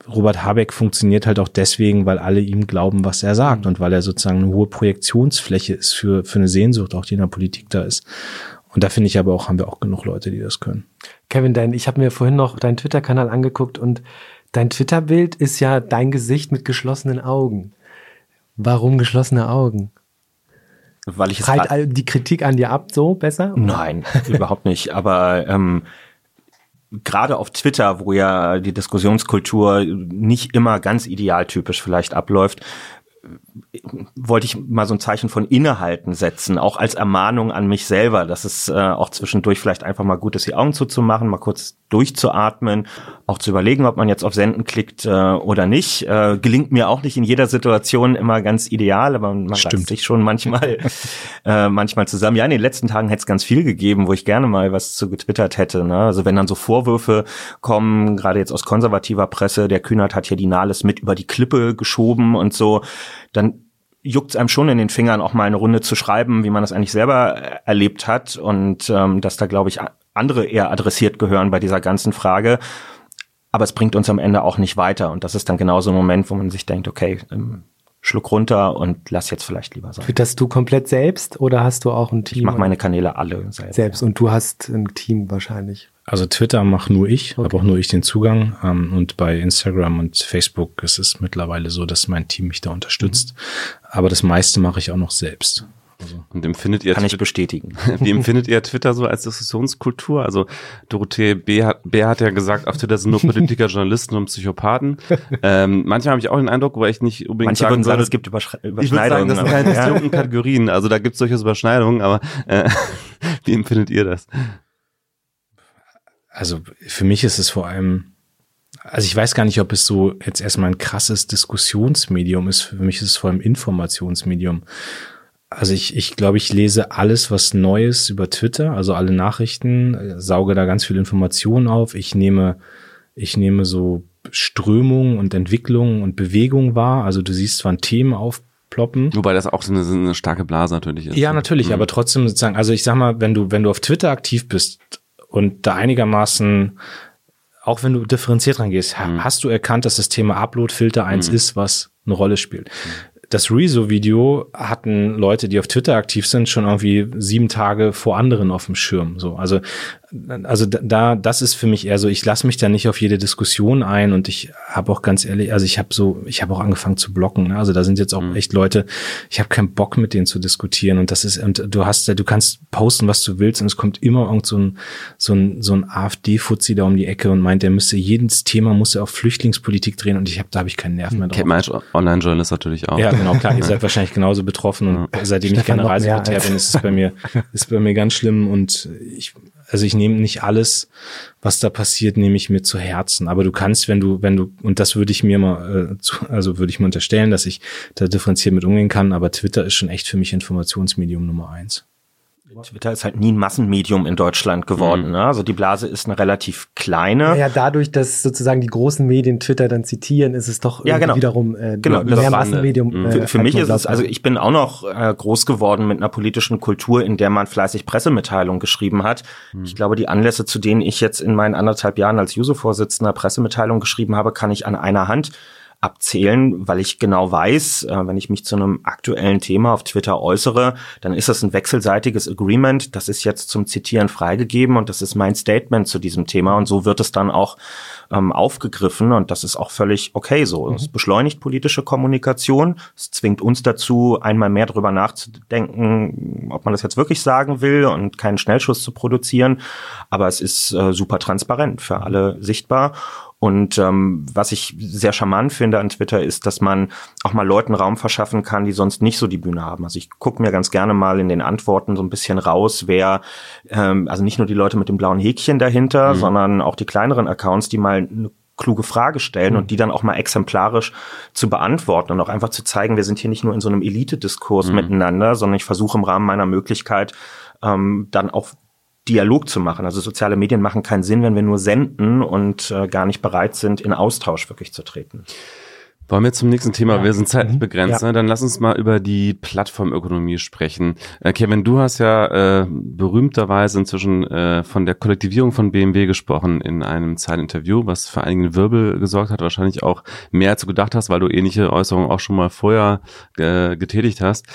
[SPEAKER 3] Robert Habeck funktioniert halt auch deswegen, weil alle ihm glauben, was er sagt und weil er sozusagen eine hohe Projektionsfläche ist für, für eine Sehnsucht, auch die in der Politik da ist. Und da finde ich aber auch, haben wir auch genug Leute, die das können.
[SPEAKER 1] Kevin, dein, ich habe mir vorhin noch deinen Twitter-Kanal angeguckt und dein Twitter-Bild ist ja dein Gesicht mit geschlossenen Augen. Warum geschlossene Augen?
[SPEAKER 2] Weil ich
[SPEAKER 1] Prallt die Kritik an dir ab so besser?
[SPEAKER 2] Oder? Nein, überhaupt nicht. Aber ähm, gerade auf Twitter, wo ja die Diskussionskultur nicht immer ganz idealtypisch vielleicht abläuft, wollte ich mal so ein Zeichen von Innehalten setzen, auch als Ermahnung an mich selber, dass es äh, auch zwischendurch vielleicht einfach mal gut ist, die Augen zuzumachen, mal kurz durchzuatmen, auch zu überlegen, ob man jetzt auf Senden klickt äh, oder nicht. Äh, gelingt mir auch nicht in jeder Situation immer ganz ideal, aber man Stimmt. sich schon manchmal äh, manchmal zusammen. Ja, in den letzten Tagen hätte es ganz viel gegeben, wo ich gerne mal was zu getwittert hätte. Ne? Also wenn dann so Vorwürfe kommen, gerade jetzt aus konservativer Presse, der Kühnert hat hier die Nahles mit über die Klippe geschoben und so, dann juckt es einem schon in den Fingern, auch mal eine Runde zu schreiben, wie man das eigentlich selber äh, erlebt hat und ähm, dass da, glaube ich, andere eher adressiert gehören bei dieser ganzen Frage. Aber es bringt uns am Ende auch nicht weiter. Und das ist dann genau so ein Moment, wo man sich denkt, okay, ähm, Schluck runter und lass jetzt vielleicht lieber sein.
[SPEAKER 1] Twitterst du komplett selbst oder hast du auch ein Team?
[SPEAKER 2] Ich mache meine Kanäle alle
[SPEAKER 1] selbst. Selbst und du hast ein Team wahrscheinlich.
[SPEAKER 3] Also Twitter mache nur ich, okay. habe auch nur ich den Zugang. Ähm, und bei Instagram und Facebook ist es mittlerweile so, dass mein Team mich da unterstützt. Mhm. Aber das meiste mache ich auch noch selbst.
[SPEAKER 2] Also, und empfindet ihr
[SPEAKER 3] kann ich bestätigen.
[SPEAKER 5] Wie empfindet ihr Twitter so als Diskussionskultur? Also Dorothee B. hat, B. hat ja gesagt, auf Twitter sind nur Politiker, Journalisten und Psychopathen. Ähm, manchmal habe ich auch den Eindruck, wo ich nicht unbedingt
[SPEAKER 2] Manche sagen würden sagen, es gibt Übersch Überschneidungen. Ich würde sagen,
[SPEAKER 5] das sind keine bestimmten Kategorien. Also da gibt es durchaus Überschneidungen, aber äh, wie empfindet ihr das?
[SPEAKER 3] Also für mich ist es vor allem also ich weiß gar nicht, ob es so jetzt erstmal ein krasses Diskussionsmedium ist. Für mich ist es vor allem Informationsmedium. Also ich, ich glaube, ich lese alles, was Neues über Twitter, also alle Nachrichten, sauge da ganz viel Informationen auf. Ich nehme, ich nehme so Strömungen und Entwicklungen und Bewegungen wahr. Also du siehst zwar Themen aufploppen.
[SPEAKER 5] Wobei das auch so eine, eine starke Blase natürlich ist.
[SPEAKER 3] Ja, natürlich, mhm. aber trotzdem sozusagen, also ich sag mal, wenn du, wenn du auf Twitter aktiv bist und da einigermaßen auch wenn du differenziert rangehst, mhm. hast du erkannt, dass das Thema Upload-Filter eins mhm. ist, was eine Rolle spielt. Das Rezo-Video hatten Leute, die auf Twitter aktiv sind, schon irgendwie sieben Tage vor anderen auf dem Schirm. So, also also da, das ist für mich eher so, ich lasse mich da nicht auf jede Diskussion ein und ich habe auch ganz ehrlich, also ich habe so, ich habe auch angefangen zu blocken. Ne? Also da sind jetzt auch mhm. echt Leute, ich habe keinen Bock mit denen zu diskutieren und das ist, und du hast, du kannst posten, was du willst und es kommt immer irgend so ein, so ein, so ein AfD-Fuzzi da um die Ecke und meint, der müsste jedes Thema muss er auf Flüchtlingspolitik drehen und ich habe, da habe ich keinen Nerv mehr
[SPEAKER 5] drauf. Kennt Online-Journalist natürlich auch.
[SPEAKER 3] Ja, genau, klar, ihr seid wahrscheinlich genauso betroffen und seitdem ich Generalsekretär bin, ist es bei mir, ist bei mir ganz schlimm und ich also ich nehme nicht alles, was da passiert, nehme ich mir zu Herzen. Aber du kannst, wenn du, wenn du, und das würde ich mir mal, äh, zu, also würde ich mir unterstellen, dass ich da differenziert mit umgehen kann, aber Twitter ist schon echt für mich Informationsmedium Nummer eins.
[SPEAKER 2] Twitter ist halt nie ein Massenmedium in Deutschland geworden. Mhm. Ne? Also die Blase ist eine relativ kleine.
[SPEAKER 1] Ja, dadurch, dass sozusagen die großen Medien Twitter dann zitieren, ist es doch
[SPEAKER 2] ja, genau.
[SPEAKER 1] wiederum äh,
[SPEAKER 2] genau,
[SPEAKER 1] mehr
[SPEAKER 2] Massenmedium. Mhm. Äh, für, für mich ist es, also ich bin auch noch äh, groß geworden mit einer politischen Kultur, in der man fleißig Pressemitteilungen geschrieben hat. Mhm. Ich glaube, die Anlässe, zu denen ich jetzt in meinen anderthalb Jahren als Juso-Vorsitzender Pressemitteilungen geschrieben habe, kann ich an einer Hand abzählen, weil ich genau weiß, äh, wenn ich mich zu einem aktuellen Thema auf Twitter äußere, dann ist das ein wechselseitiges Agreement. Das ist jetzt zum Zitieren freigegeben und das ist mein Statement zu diesem Thema und so wird es dann auch ähm, aufgegriffen und das ist auch völlig okay so. Mhm. Es beschleunigt politische Kommunikation. Es zwingt uns dazu, einmal mehr darüber nachzudenken, ob man das jetzt wirklich sagen will und keinen Schnellschuss zu produzieren. Aber es ist äh, super transparent für alle sichtbar. Und ähm, was ich sehr charmant finde an Twitter ist, dass man auch mal Leuten Raum verschaffen kann, die sonst nicht so die Bühne haben. Also ich gucke mir ganz gerne mal in den Antworten so ein bisschen raus, wer, ähm, also nicht nur die Leute mit dem blauen Häkchen dahinter, mhm. sondern auch die kleineren Accounts, die mal eine kluge Frage stellen mhm. und die dann auch mal exemplarisch zu beantworten und auch einfach zu zeigen, wir sind hier nicht nur in so einem Elite-Diskurs mhm. miteinander, sondern ich versuche im Rahmen meiner Möglichkeit ähm, dann auch Dialog zu machen. Also soziale Medien machen keinen Sinn, wenn wir nur senden und äh, gar nicht bereit sind, in Austausch wirklich zu treten.
[SPEAKER 5] Wollen wir zum nächsten Thema? Ja. Wir sind zeitlich mhm. begrenzt. Ja. Ne? Dann lass uns mal über die Plattformökonomie sprechen. Äh, Kevin, du hast ja äh, berühmterweise inzwischen äh, von der Kollektivierung von BMW gesprochen in einem Zeitinterview, was für einigen Wirbel gesorgt hat. Wahrscheinlich auch mehr als du gedacht hast, weil du ähnliche Äußerungen auch schon mal vorher äh, getätigt hast.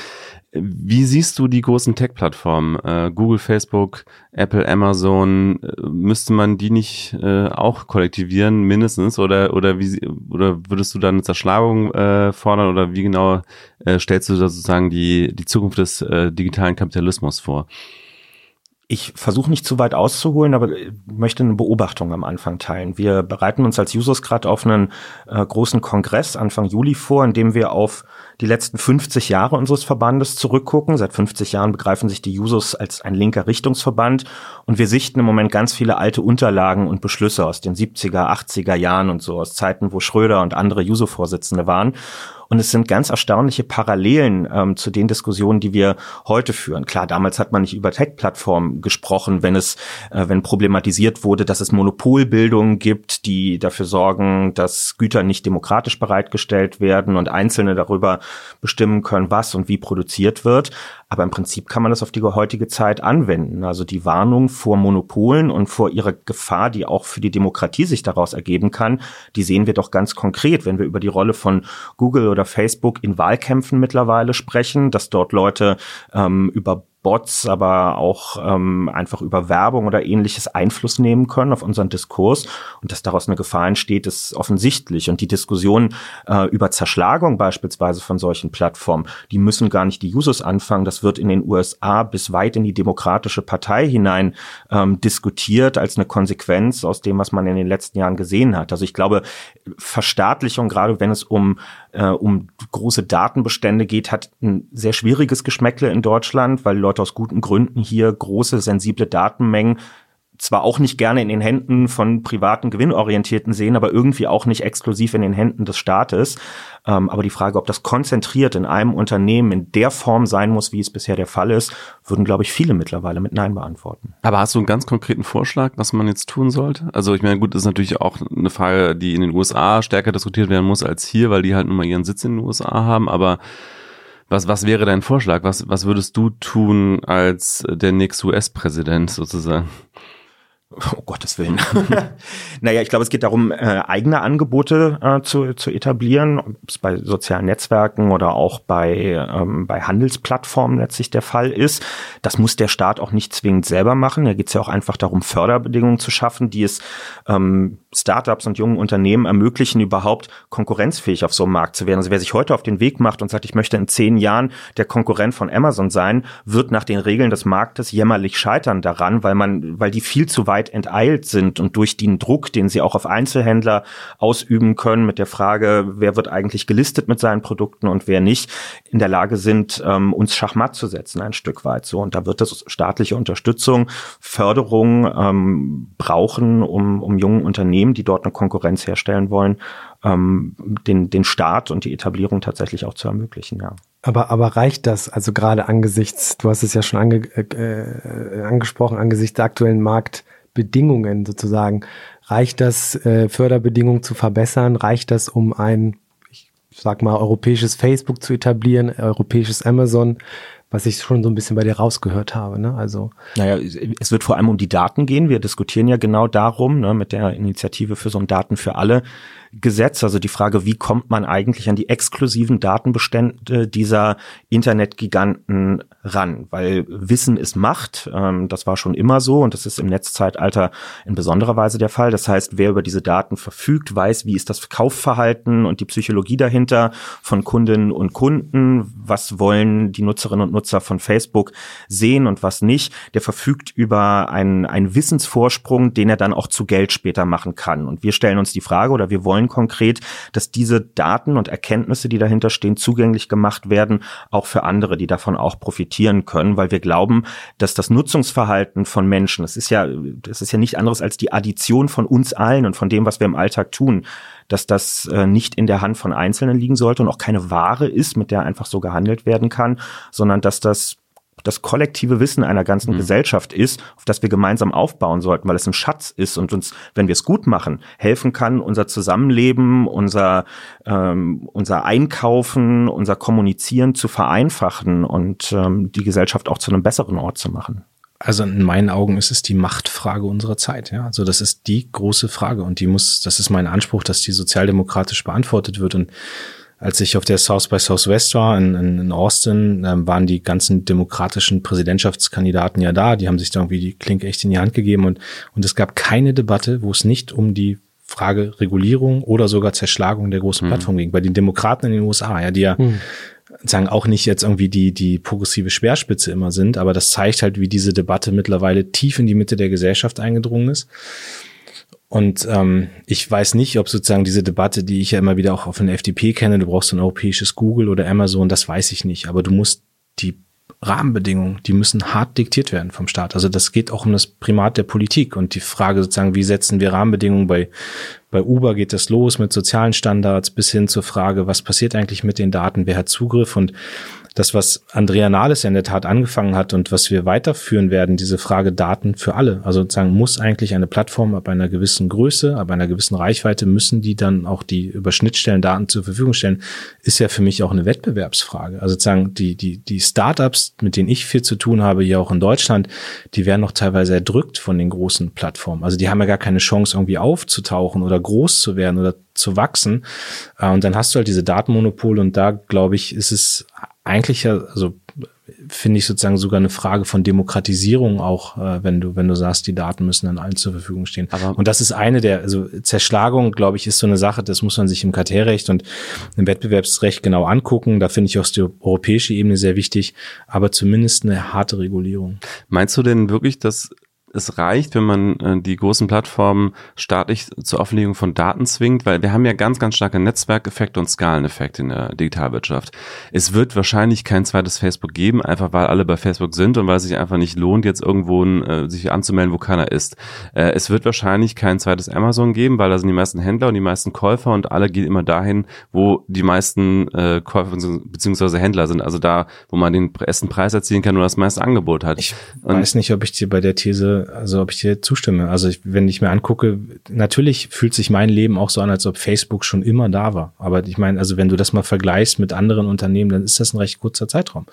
[SPEAKER 5] Wie siehst du die großen Tech-Plattformen? Äh, Google, Facebook, Apple, Amazon, äh, müsste man die nicht äh, auch kollektivieren, mindestens? Oder, oder, wie, oder würdest du da eine Zerschlagung äh, fordern? Oder wie genau äh, stellst du da sozusagen die, die Zukunft des äh, digitalen Kapitalismus vor?
[SPEAKER 2] Ich versuche nicht zu weit auszuholen, aber möchte eine Beobachtung am Anfang teilen. Wir bereiten uns als Users gerade auf einen äh, großen Kongress Anfang Juli vor, in dem wir auf die letzten 50 Jahre unseres Verbandes zurückgucken. Seit 50 Jahren begreifen sich die Users als ein linker Richtungsverband und wir sichten im Moment ganz viele alte Unterlagen und Beschlüsse aus den 70er, 80er Jahren und so, aus Zeiten, wo Schröder und andere Juso-Vorsitzende waren. Und es sind ganz erstaunliche Parallelen ähm, zu den Diskussionen, die wir heute führen. Klar, damals hat man nicht über Tech-Plattformen gesprochen, wenn es, äh, wenn problematisiert wurde, dass es Monopolbildungen gibt, die dafür sorgen, dass Güter nicht demokratisch bereitgestellt werden und Einzelne darüber bestimmen können, was und wie produziert wird. Aber im Prinzip kann man das auf die heutige Zeit anwenden. Also die Warnung vor Monopolen und vor ihrer Gefahr, die auch für die Demokratie sich daraus ergeben kann, die sehen wir doch ganz konkret, wenn wir über die Rolle von Google oder Facebook in Wahlkämpfen mittlerweile sprechen, dass dort Leute ähm, über Bots, aber auch ähm, einfach über Werbung oder ähnliches Einfluss nehmen können auf unseren Diskurs. Und dass daraus eine Gefahr entsteht, ist offensichtlich. Und die Diskussion äh, über Zerschlagung beispielsweise von solchen Plattformen, die müssen gar nicht die Users anfangen. Das wird in den USA bis weit in die Demokratische Partei hinein ähm, diskutiert als eine Konsequenz aus dem, was man in den letzten Jahren gesehen hat. Also ich glaube, Verstaatlichung, gerade wenn es um äh, um große Datenbestände geht, hat ein sehr schwieriges Geschmäckle in Deutschland, weil Leute aus guten Gründen hier große, sensible Datenmengen zwar auch nicht gerne in den Händen von privaten Gewinnorientierten sehen, aber irgendwie auch nicht exklusiv in den Händen des Staates. Ähm, aber die Frage, ob das konzentriert in einem Unternehmen in der Form sein muss, wie es bisher der Fall ist, würden, glaube ich, viele mittlerweile mit Nein beantworten.
[SPEAKER 5] Aber hast du einen ganz konkreten Vorschlag, was man jetzt tun sollte? Also ich meine, gut, das ist natürlich auch eine Frage, die in den USA stärker diskutiert werden muss als hier, weil die halt nun mal ihren Sitz in den USA haben, aber was, was wäre dein Vorschlag? Was, was würdest du tun als der nächste US-Präsident sozusagen?
[SPEAKER 2] Oh Gottes Willen. naja, ich glaube, es geht darum, äh, eigene Angebote äh, zu, zu etablieren, ob es bei sozialen Netzwerken oder auch bei, ähm, bei Handelsplattformen letztlich der Fall ist. Das muss der Staat auch nicht zwingend selber machen. Da geht es ja auch einfach darum, Förderbedingungen zu schaffen, die es ähm, Startups und jungen Unternehmen ermöglichen, überhaupt konkurrenzfähig auf so einem Markt zu werden. Also wer sich heute auf den Weg macht und sagt, ich möchte in zehn Jahren der Konkurrent von Amazon sein, wird nach den Regeln des Marktes jämmerlich scheitern daran, weil man, weil die viel zu weit enteilt sind und durch den Druck, den sie auch auf Einzelhändler ausüben können, mit der Frage, wer wird eigentlich gelistet mit seinen Produkten und wer nicht, in der Lage sind, ähm, uns Schachmatt zu setzen, ein Stück weit so. Und da wird es staatliche Unterstützung, Förderung ähm, brauchen, um, um jungen Unternehmen, die dort eine Konkurrenz herstellen wollen, ähm, den, den Start und die Etablierung tatsächlich auch zu ermöglichen, ja.
[SPEAKER 1] Aber, aber reicht das? Also gerade angesichts, du hast es ja schon ange, äh, angesprochen, angesichts der aktuellen Marktbedingungen sozusagen, reicht das, äh, Förderbedingungen zu verbessern? Reicht das, um ein, ich sag mal, europäisches Facebook zu etablieren, europäisches Amazon? was ich schon so ein bisschen bei dir rausgehört habe. Ne? Also
[SPEAKER 2] naja, es wird vor allem um die Daten gehen. Wir diskutieren ja genau darum, ne, mit der Initiative für so ein Daten für alle Gesetz. Also die Frage, wie kommt man eigentlich an die exklusiven Datenbestände dieser Internetgiganten ran? Weil Wissen ist Macht. Ähm, das war schon immer so und das ist im Netzzeitalter in besonderer Weise der Fall. Das heißt, wer über diese Daten verfügt, weiß, wie ist das Kaufverhalten und die Psychologie dahinter von Kundinnen und Kunden. Was wollen die Nutzerinnen und Nutzer von Facebook sehen und was nicht? Der verfügt über einen, einen Wissensvorsprung, den er dann auch zu Geld später machen kann. Und wir stellen uns die Frage oder wir wollen wollen konkret, dass diese Daten und Erkenntnisse, die dahinter stehen, zugänglich gemacht werden, auch für andere, die davon auch profitieren können, weil wir glauben, dass das Nutzungsverhalten von Menschen, das ist ja, das ist ja nicht anderes als die Addition von uns allen und von dem, was wir im Alltag tun, dass das äh, nicht in der Hand von Einzelnen liegen sollte und auch keine Ware ist, mit der einfach so gehandelt werden kann, sondern dass das das kollektive Wissen einer ganzen mhm. Gesellschaft ist, auf das wir gemeinsam aufbauen sollten, weil es ein Schatz ist und uns, wenn wir es gut machen, helfen kann, unser Zusammenleben, unser, ähm, unser Einkaufen, unser Kommunizieren zu vereinfachen und ähm, die Gesellschaft auch zu einem besseren Ort zu machen.
[SPEAKER 3] Also in meinen Augen ist es die Machtfrage unserer Zeit. Ja, also das ist die große Frage und die muss, das ist mein Anspruch, dass die sozialdemokratisch beantwortet wird und als ich auf der South by Southwest war in, in, in Austin, ähm, waren die ganzen demokratischen Präsidentschaftskandidaten ja da. Die haben sich da irgendwie die Klinke echt in die Hand gegeben und, und es gab keine Debatte, wo es nicht um die Frage Regulierung oder sogar Zerschlagung der großen mhm. Plattform ging. Bei den Demokraten in den USA, ja, die ja mhm sagen auch nicht jetzt irgendwie die, die progressive Speerspitze immer sind, aber das zeigt halt, wie diese Debatte mittlerweile tief in die Mitte der Gesellschaft eingedrungen ist. Und ähm, ich weiß nicht, ob sozusagen diese Debatte, die ich ja immer wieder auch auf den FDP kenne, du brauchst ein europäisches Google oder Amazon, das weiß ich nicht. Aber du musst die Rahmenbedingungen, die müssen hart diktiert werden vom Staat. Also das geht auch um das Primat der Politik und die Frage sozusagen, wie setzen wir Rahmenbedingungen bei, bei Uber geht das los mit sozialen Standards bis hin zur Frage, was passiert eigentlich mit den Daten, wer hat Zugriff und das, was Andrea Nahles in der Tat angefangen hat und was wir weiterführen werden, diese Frage Daten für alle. Also sozusagen muss eigentlich eine Plattform ab einer gewissen Größe, ab einer gewissen Reichweite müssen die dann auch die über Schnittstellen Daten zur Verfügung stellen, ist ja für mich auch eine Wettbewerbsfrage. Also sozusagen die, die, die Startups, mit denen ich viel zu tun habe, hier auch in Deutschland, die werden noch teilweise erdrückt von den großen Plattformen. Also die haben ja gar keine Chance irgendwie aufzutauchen oder groß zu werden oder zu wachsen. Äh, und dann hast du halt diese Datenmonopole und da glaube ich, ist es eigentlich ja, also finde ich sozusagen sogar eine Frage von Demokratisierung auch, äh, wenn du, wenn du sagst, die Daten müssen dann allen zur Verfügung stehen. Aber und das ist eine der, also Zerschlagung, glaube ich, ist so eine Sache, das muss man sich im Kartellrecht und im Wettbewerbsrecht genau angucken. Da finde ich auch die europäische Ebene sehr wichtig, aber zumindest eine harte Regulierung.
[SPEAKER 5] Meinst du denn wirklich, dass es reicht, wenn man äh, die großen Plattformen staatlich zur Offenlegung von Daten zwingt, weil wir haben ja ganz, ganz starke Netzwerkeffekte und Skaleneffekte in der Digitalwirtschaft. Es wird wahrscheinlich kein zweites Facebook geben, einfach weil alle bei Facebook sind und weil es sich einfach nicht lohnt, jetzt irgendwo äh, sich anzumelden, wo keiner ist. Äh, es wird wahrscheinlich kein zweites Amazon geben, weil da sind die meisten Händler und die meisten Käufer und alle gehen immer dahin, wo die meisten äh, Käufer bzw. Händler sind. Also da, wo man den besten Preis erzielen kann oder das meiste Angebot hat.
[SPEAKER 3] Ich und weiß nicht, ob ich dir bei der These also ob ich dir zustimme. Also ich, wenn ich mir angucke, natürlich fühlt sich mein Leben auch so an, als ob Facebook schon immer da war. Aber ich meine, also wenn du das mal vergleichst mit anderen Unternehmen, dann ist das ein recht kurzer Zeitraum.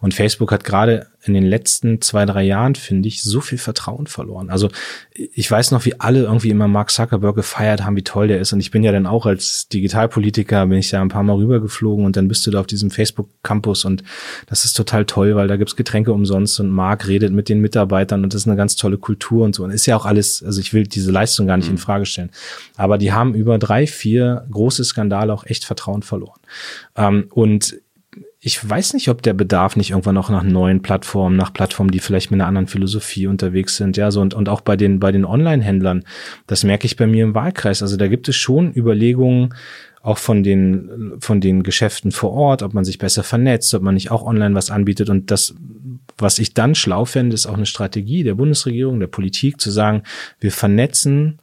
[SPEAKER 3] Und Facebook hat gerade in den letzten zwei, drei Jahren, finde ich, so viel Vertrauen verloren. Also ich weiß noch, wie alle irgendwie immer Mark Zuckerberg gefeiert haben, wie toll der ist. Und ich bin ja dann auch als Digitalpolitiker, bin ich ja ein paar Mal rübergeflogen und dann bist du da auf diesem Facebook-Campus und das ist total toll, weil da gibt's Getränke umsonst und Mark redet mit den Mitarbeitern und das ist eine ganz tolle Kultur und so. Und ist ja auch alles, also ich will diese Leistung gar nicht mhm. in Frage stellen. Aber die haben über drei, vier große Skandale auch echt Vertrauen verloren. Ähm, und ich weiß nicht, ob der Bedarf nicht irgendwann noch nach neuen Plattformen, nach Plattformen, die vielleicht mit einer anderen Philosophie unterwegs sind, ja, so und, und auch bei den, bei den Online-Händlern. Das merke ich bei mir im Wahlkreis. Also da gibt es schon Überlegungen, auch von den, von den Geschäften vor Ort, ob man sich besser vernetzt, ob man nicht auch online was anbietet. Und das, was ich dann schlau fände, ist auch eine Strategie der Bundesregierung, der Politik, zu sagen, wir vernetzen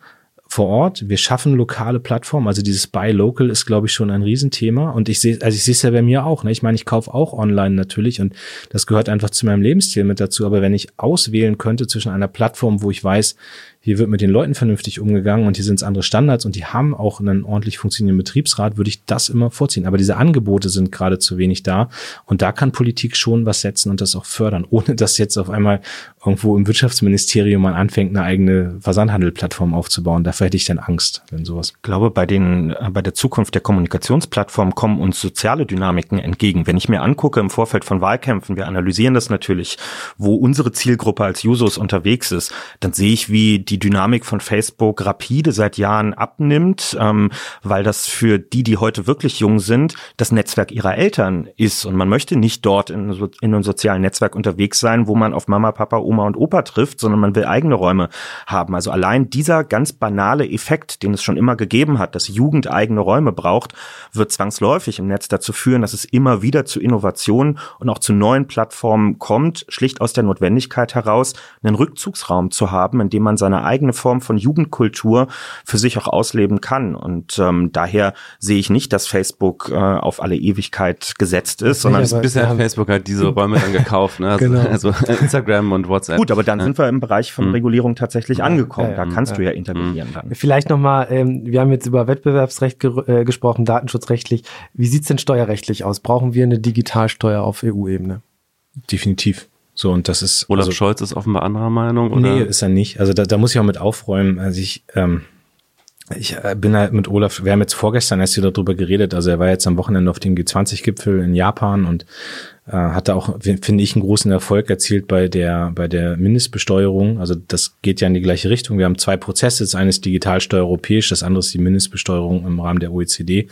[SPEAKER 3] vor Ort. Wir schaffen lokale Plattformen. Also dieses Buy Local ist, glaube ich, schon ein Riesenthema. Und ich sehe, also ich sehe es ja bei mir auch. Ne? Ich meine, ich kaufe auch online natürlich und das gehört einfach zu meinem Lebensstil mit dazu. Aber wenn ich auswählen könnte zwischen einer Plattform, wo ich weiß, hier wird mit den Leuten vernünftig umgegangen und hier sind es andere Standards und die haben auch einen ordentlich funktionierenden Betriebsrat, würde ich das immer vorziehen. Aber diese Angebote sind gerade zu wenig da und da kann Politik schon was setzen und das auch fördern, ohne dass jetzt auf einmal irgendwo im Wirtschaftsministerium man anfängt, eine eigene Versandhandelplattform aufzubauen. Dafür hätte ich dann Angst, wenn sowas.
[SPEAKER 2] Ich glaube, bei den, bei der Zukunft der Kommunikationsplattform kommen uns soziale Dynamiken entgegen. Wenn ich mir angucke im Vorfeld von Wahlkämpfen, wir analysieren das natürlich, wo unsere Zielgruppe als Jusos unterwegs ist, dann sehe ich, wie die Dynamik von Facebook rapide seit Jahren abnimmt, ähm, weil das für die, die heute wirklich jung sind, das Netzwerk ihrer Eltern ist. Und man möchte nicht dort in, in einem sozialen Netzwerk unterwegs sein, wo man auf Mama, Papa, Oma und Opa trifft, sondern man will eigene Räume haben. Also allein dieser ganz banale Effekt, den es schon immer gegeben hat, dass Jugend eigene Räume braucht, wird zwangsläufig im Netz dazu führen, dass es immer wieder zu Innovationen und auch zu neuen Plattformen kommt, schlicht aus der Notwendigkeit heraus, einen Rückzugsraum zu haben, in dem man seine eigene Form von Jugendkultur für sich auch ausleben kann. Und ähm, daher sehe ich nicht, dass Facebook äh, auf alle Ewigkeit gesetzt ist, sondern
[SPEAKER 5] ja, bisher hat Facebook halt diese Räume dann gekauft, ne? Also, genau. also Instagram und WhatsApp.
[SPEAKER 2] Gut, aber dann ja. sind wir im Bereich von mhm. Regulierung tatsächlich angekommen. Da kannst du ja intervenieren dann.
[SPEAKER 1] Vielleicht nochmal, ähm, wir haben jetzt über Wettbewerbsrecht ge äh, gesprochen, datenschutzrechtlich. Wie sieht's denn steuerrechtlich aus? Brauchen wir eine Digitalsteuer auf EU-Ebene?
[SPEAKER 3] Definitiv. So, und das ist.
[SPEAKER 5] Olaf also, Scholz ist offenbar anderer Meinung, oder?
[SPEAKER 3] Nee, ist er nicht. Also da, da muss ich auch mit aufräumen. Also ich, ähm, ich äh, bin halt mit Olaf, wir haben jetzt vorgestern erst wieder darüber geredet, also er war jetzt am Wochenende auf dem G20-Gipfel in Japan und äh, hatte auch, finde ich, einen großen Erfolg erzielt bei der, bei der Mindestbesteuerung. Also das geht ja in die gleiche Richtung. Wir haben zwei Prozesse. Das eine ist Digitalsteuer europäisch, das andere ist die Mindestbesteuerung im Rahmen der OECD.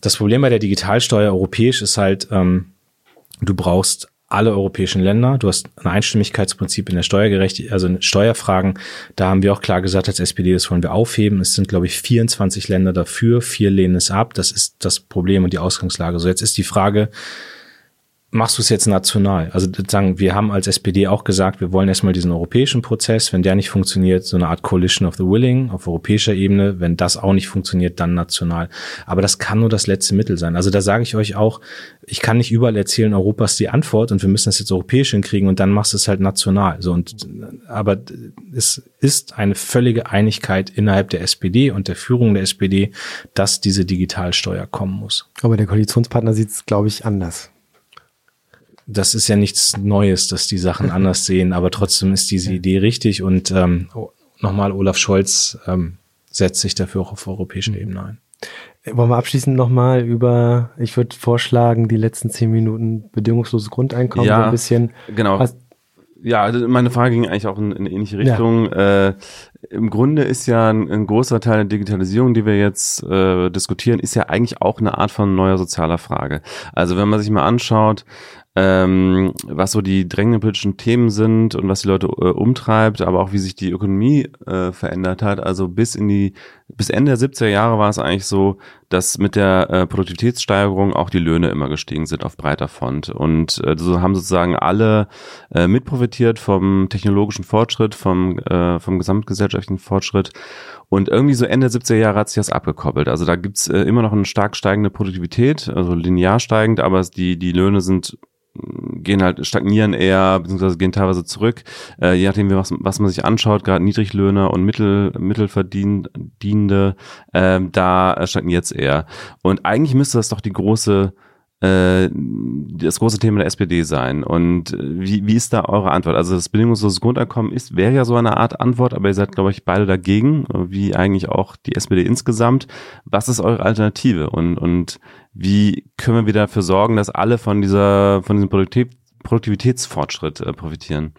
[SPEAKER 3] Das Problem bei der Digitalsteuer europäisch ist halt, ähm, du brauchst alle europäischen Länder. Du hast ein Einstimmigkeitsprinzip in der Steuergerechtigkeit, also in Steuerfragen. Da haben wir auch klar gesagt als SPD, das wollen wir aufheben. Es sind, glaube ich, 24 Länder dafür, vier lehnen es ab. Das ist das Problem und die Ausgangslage. So, jetzt ist die Frage, machst du es jetzt national? Also sagen, wir haben als SPD auch gesagt, wir wollen erstmal diesen europäischen Prozess. Wenn der nicht funktioniert, so eine Art Coalition of the Willing auf europäischer Ebene. Wenn das auch nicht funktioniert, dann national. Aber das kann nur das letzte Mittel sein. Also da sage ich euch auch, ich kann nicht überall erzählen, Europa ist die Antwort und wir müssen das jetzt europäisch hinkriegen und dann machst du es halt national. So und aber es ist eine völlige Einigkeit innerhalb der SPD und der Führung der SPD, dass diese Digitalsteuer kommen muss.
[SPEAKER 1] Aber der Koalitionspartner sieht es, glaube ich, anders
[SPEAKER 3] das ist ja nichts Neues, dass die Sachen anders sehen, aber trotzdem ist diese Idee richtig und ähm, nochmal Olaf Scholz ähm, setzt sich dafür auch auf europäischer Ebene ein.
[SPEAKER 1] Wollen wir abschließend nochmal über, ich würde vorschlagen, die letzten zehn Minuten bedingungsloses Grundeinkommen
[SPEAKER 5] ja,
[SPEAKER 1] so ein bisschen.
[SPEAKER 5] Genau. Was, ja, also meine Frage ging eigentlich auch in, in eine ähnliche Richtung. Ja. Äh, Im Grunde ist ja ein, ein, großer Teil der Digitalisierung, die wir jetzt äh, diskutieren, ist ja eigentlich auch eine Art von neuer sozialer Frage. Also wenn man sich mal anschaut, ähm, was so die drängenden politischen Themen sind und was die Leute äh, umtreibt, aber auch wie sich die Ökonomie äh, verändert hat. Also bis in die, bis Ende der 70er Jahre war es eigentlich so, dass mit der äh, Produktivitätssteigerung auch die Löhne immer gestiegen sind auf breiter Front. Und äh, so haben sozusagen alle äh, mitprofitiert vom technologischen Fortschritt, vom, äh, vom gesamtgesellschaftlichen Fortschritt. Und irgendwie so Ende 70er Jahre hat sich das abgekoppelt. Also da gibt's äh, immer noch eine stark steigende Produktivität, also linear steigend, aber die, die Löhne sind gehen halt, stagnieren eher, beziehungsweise gehen teilweise zurück, äh, je nachdem, was, was man sich anschaut, gerade Niedriglöhner und Mittel, Mittelverdienende, äh, da stagniert es eher. Und eigentlich müsste das doch die große das große Thema der SPD sein. Und äh, wie, wie ist da eure Antwort? Also das bedingungslose Grundeinkommen ist, wäre ja so eine Art Antwort, aber ihr seid, glaube ich, beide dagegen, wie eigentlich auch die SPD insgesamt. Was ist eure Alternative? Und, und wie können wir dafür sorgen, dass alle von dieser, von diesem Produktiv Produktivitätsfortschritt äh, profitieren?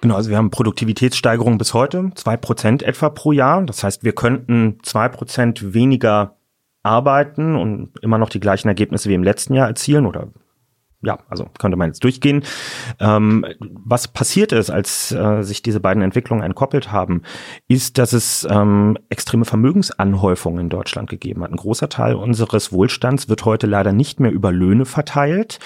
[SPEAKER 2] Genau, also wir haben Produktivitätssteigerung bis heute, zwei Prozent etwa pro Jahr. Das heißt, wir könnten zwei Prozent weniger arbeiten und immer noch die gleichen Ergebnisse wie im letzten Jahr erzielen oder ja, also könnte man jetzt durchgehen. Ähm, was passiert ist, als äh, sich diese beiden Entwicklungen entkoppelt haben, ist, dass es ähm, extreme Vermögensanhäufungen in Deutschland gegeben hat. Ein großer Teil unseres Wohlstands wird heute leider nicht mehr über Löhne verteilt,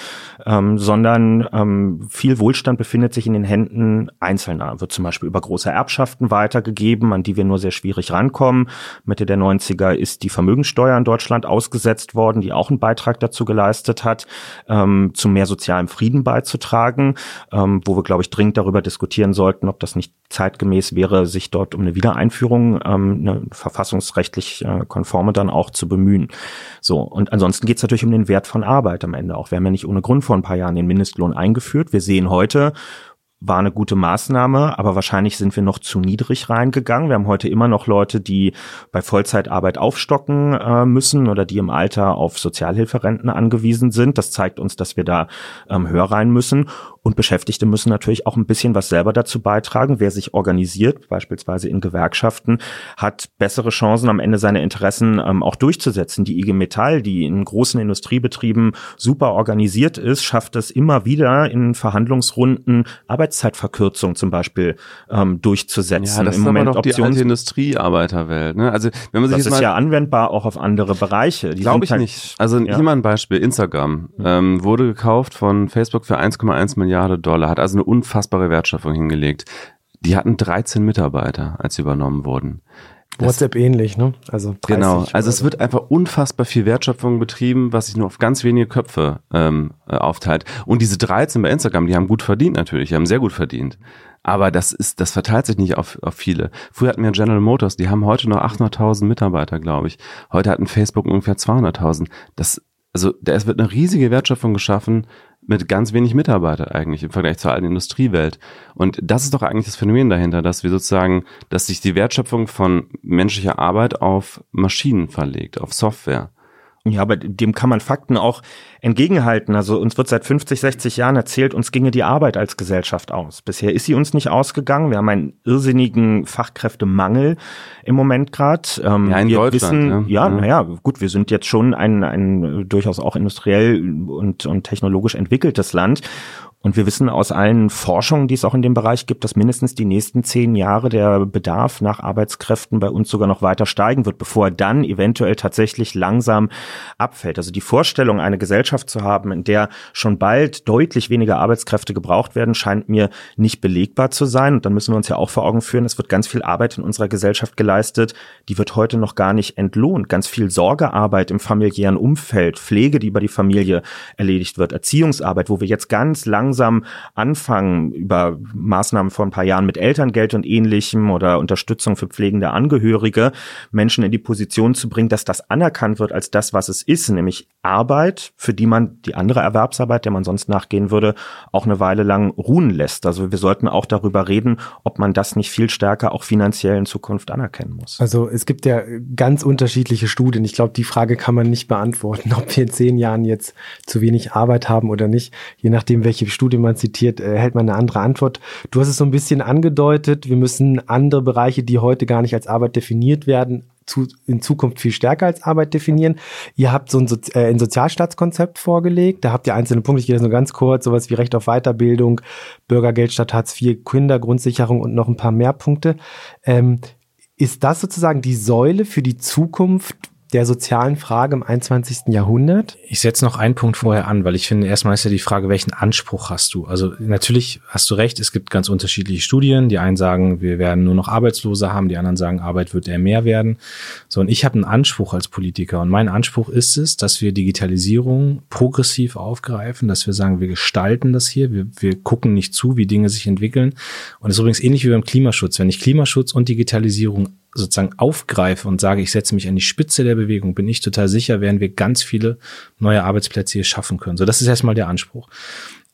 [SPEAKER 2] ähm, sondern ähm, viel Wohlstand befindet sich in den Händen Einzelner, wird zum Beispiel über große Erbschaften weitergegeben, an die wir nur sehr schwierig rankommen. Mitte der 90er ist die Vermögensteuer in Deutschland ausgesetzt worden, die auch einen Beitrag dazu geleistet hat. Ähm, zu mehr sozialem Frieden beizutragen, ähm, wo wir, glaube ich, dringend darüber diskutieren sollten, ob das nicht zeitgemäß wäre, sich dort um eine Wiedereinführung, ähm, eine verfassungsrechtlich äh, konforme dann auch zu bemühen. So, und ansonsten geht es natürlich um den Wert von Arbeit am Ende auch. Wir haben ja nicht ohne Grund vor ein paar Jahren den Mindestlohn eingeführt. Wir sehen heute, war eine gute Maßnahme, aber wahrscheinlich sind wir noch zu niedrig reingegangen. Wir haben heute immer noch Leute, die bei Vollzeitarbeit aufstocken äh, müssen oder die im Alter auf Sozialhilferenten angewiesen sind. Das zeigt uns, dass wir da ähm, höher rein müssen. Und Beschäftigte müssen natürlich auch ein bisschen was selber dazu beitragen. Wer sich organisiert, beispielsweise in Gewerkschaften, hat bessere Chancen, am Ende seine Interessen ähm, auch durchzusetzen. Die IG Metall, die in großen Industriebetrieben super organisiert ist, schafft es immer wieder in Verhandlungsrunden Arbeitszeitverkürzung zum Beispiel ähm, durchzusetzen.
[SPEAKER 5] Ja, das Im ist Moment aber doch die alte Industriearbeiterwelt. Ne? Also wenn man sich
[SPEAKER 2] das
[SPEAKER 5] jetzt
[SPEAKER 2] ist ja anwendbar auch auf andere Bereiche.
[SPEAKER 5] Glaube ich halt, nicht. Also ja. hier mal ein Beispiel. Instagram ähm, wurde gekauft von Facebook für 1,1 Millionen Milliarde Dollar, hat also eine unfassbare Wertschöpfung hingelegt. Die hatten 13 Mitarbeiter, als sie übernommen wurden.
[SPEAKER 1] Das, WhatsApp ähnlich, ne? Also
[SPEAKER 5] genau. Also es wird einfach unfassbar viel Wertschöpfung betrieben, was sich nur auf ganz wenige Köpfe ähm, äh, aufteilt. Und diese 13 bei Instagram, die haben gut verdient natürlich, die haben sehr gut verdient. Aber das ist, das verteilt sich nicht auf, auf viele. Früher hatten wir General Motors, die haben heute noch 800.000 Mitarbeiter, glaube ich. Heute hatten Facebook ungefähr 200.000. Das, also, da wird eine riesige Wertschöpfung geschaffen mit ganz wenig Mitarbeitern eigentlich im Vergleich zur alten Industriewelt. Und das ist doch eigentlich das Phänomen dahinter, dass wir sozusagen, dass sich die Wertschöpfung von menschlicher Arbeit auf Maschinen verlegt, auf Software.
[SPEAKER 2] Ja, aber dem kann man Fakten auch entgegenhalten. Also uns wird seit 50, 60 Jahren erzählt, uns ginge die Arbeit als Gesellschaft aus. Bisher ist sie uns nicht ausgegangen. Wir haben einen irrsinnigen Fachkräftemangel im Moment gerade.
[SPEAKER 5] Ähm, ja, in
[SPEAKER 2] wir
[SPEAKER 5] Deutschland.
[SPEAKER 2] Wissen, ja, ja, naja, gut, wir sind jetzt schon ein, ein durchaus auch industriell und, und technologisch entwickeltes Land. Und wir wissen aus allen Forschungen, die es auch in dem Bereich gibt, dass mindestens die nächsten zehn Jahre der Bedarf nach Arbeitskräften bei uns sogar noch weiter steigen wird, bevor er dann eventuell tatsächlich langsam abfällt. Also die Vorstellung, eine Gesellschaft zu haben, in der schon bald deutlich weniger Arbeitskräfte gebraucht werden, scheint mir nicht belegbar zu sein. Und dann müssen wir uns ja auch vor Augen führen, es wird ganz viel Arbeit in unserer Gesellschaft geleistet, die wird heute noch gar nicht entlohnt. Ganz viel Sorgearbeit im familiären Umfeld, Pflege, die über die Familie erledigt wird, Erziehungsarbeit, wo wir jetzt ganz lang langsam anfangen, über Maßnahmen vor ein paar Jahren mit Elterngeld und ähnlichem oder Unterstützung für pflegende Angehörige Menschen in die Position zu bringen, dass das anerkannt wird als das, was es ist, nämlich Arbeit, für die man die andere Erwerbsarbeit, der man sonst nachgehen würde, auch eine Weile lang ruhen lässt. Also wir sollten auch darüber reden, ob man das nicht viel stärker auch finanziell in Zukunft anerkennen muss.
[SPEAKER 1] Also es gibt ja ganz unterschiedliche Studien. Ich glaube, die Frage kann man nicht beantworten, ob wir in zehn Jahren jetzt zu wenig Arbeit haben oder nicht. Je nachdem, welche Studie man zitiert, erhält man eine andere Antwort. Du hast es so ein bisschen angedeutet, wir müssen andere Bereiche, die heute gar nicht als Arbeit definiert werden, zu, in Zukunft viel stärker als Arbeit definieren. Ihr habt so ein, Sozi äh, ein Sozialstaatskonzept vorgelegt. Da habt ihr einzelne Punkte, ich gehe das nur ganz kurz, sowas wie Recht auf Weiterbildung, Bürgergeld statt Hartz IV, Kindergrundsicherung und noch ein paar mehr Punkte. Ähm, ist das sozusagen die Säule für die Zukunft, der sozialen Frage im 21. Jahrhundert?
[SPEAKER 3] Ich setze noch einen Punkt vorher an, weil ich finde, erstmal ist ja die Frage, welchen Anspruch hast du? Also natürlich hast du recht, es gibt ganz unterschiedliche Studien. Die einen sagen, wir werden nur noch Arbeitslose haben, die anderen sagen, Arbeit wird eher mehr werden. So, und ich habe einen Anspruch als Politiker und mein Anspruch ist es, dass wir Digitalisierung progressiv aufgreifen, dass wir sagen, wir gestalten das hier, wir, wir gucken nicht zu, wie Dinge sich entwickeln. Und es ist übrigens ähnlich wie beim Klimaschutz. Wenn ich Klimaschutz und Digitalisierung sozusagen aufgreife und sage, ich setze mich an die Spitze der Bewegung, bin ich total sicher, werden wir ganz viele neue Arbeitsplätze hier schaffen können. So, das ist erstmal der Anspruch.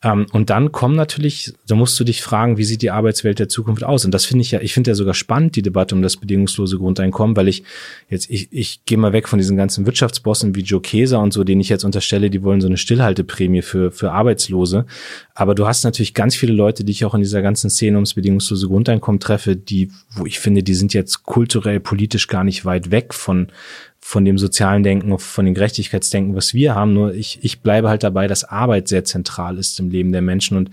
[SPEAKER 3] Ähm, und dann kommen natürlich, da musst du dich fragen, wie sieht die Arbeitswelt der Zukunft aus? Und das finde ich ja, ich finde ja sogar spannend, die Debatte um das bedingungslose Grundeinkommen, weil ich jetzt, ich, ich gehe mal weg von diesen ganzen Wirtschaftsbossen wie Joe Keser und so, denen ich jetzt unterstelle, die wollen so eine Stillhalteprämie für, für Arbeitslose. Aber du hast natürlich ganz viele Leute, die ich auch in dieser ganzen Szene ums bedingungslose Grundeinkommen treffe, die, wo ich finde, die sind jetzt kulturell, politisch gar nicht weit weg von, von dem sozialen Denken, von dem Gerechtigkeitsdenken, was wir haben. Nur ich, ich bleibe halt dabei, dass Arbeit sehr zentral ist im Leben der Menschen und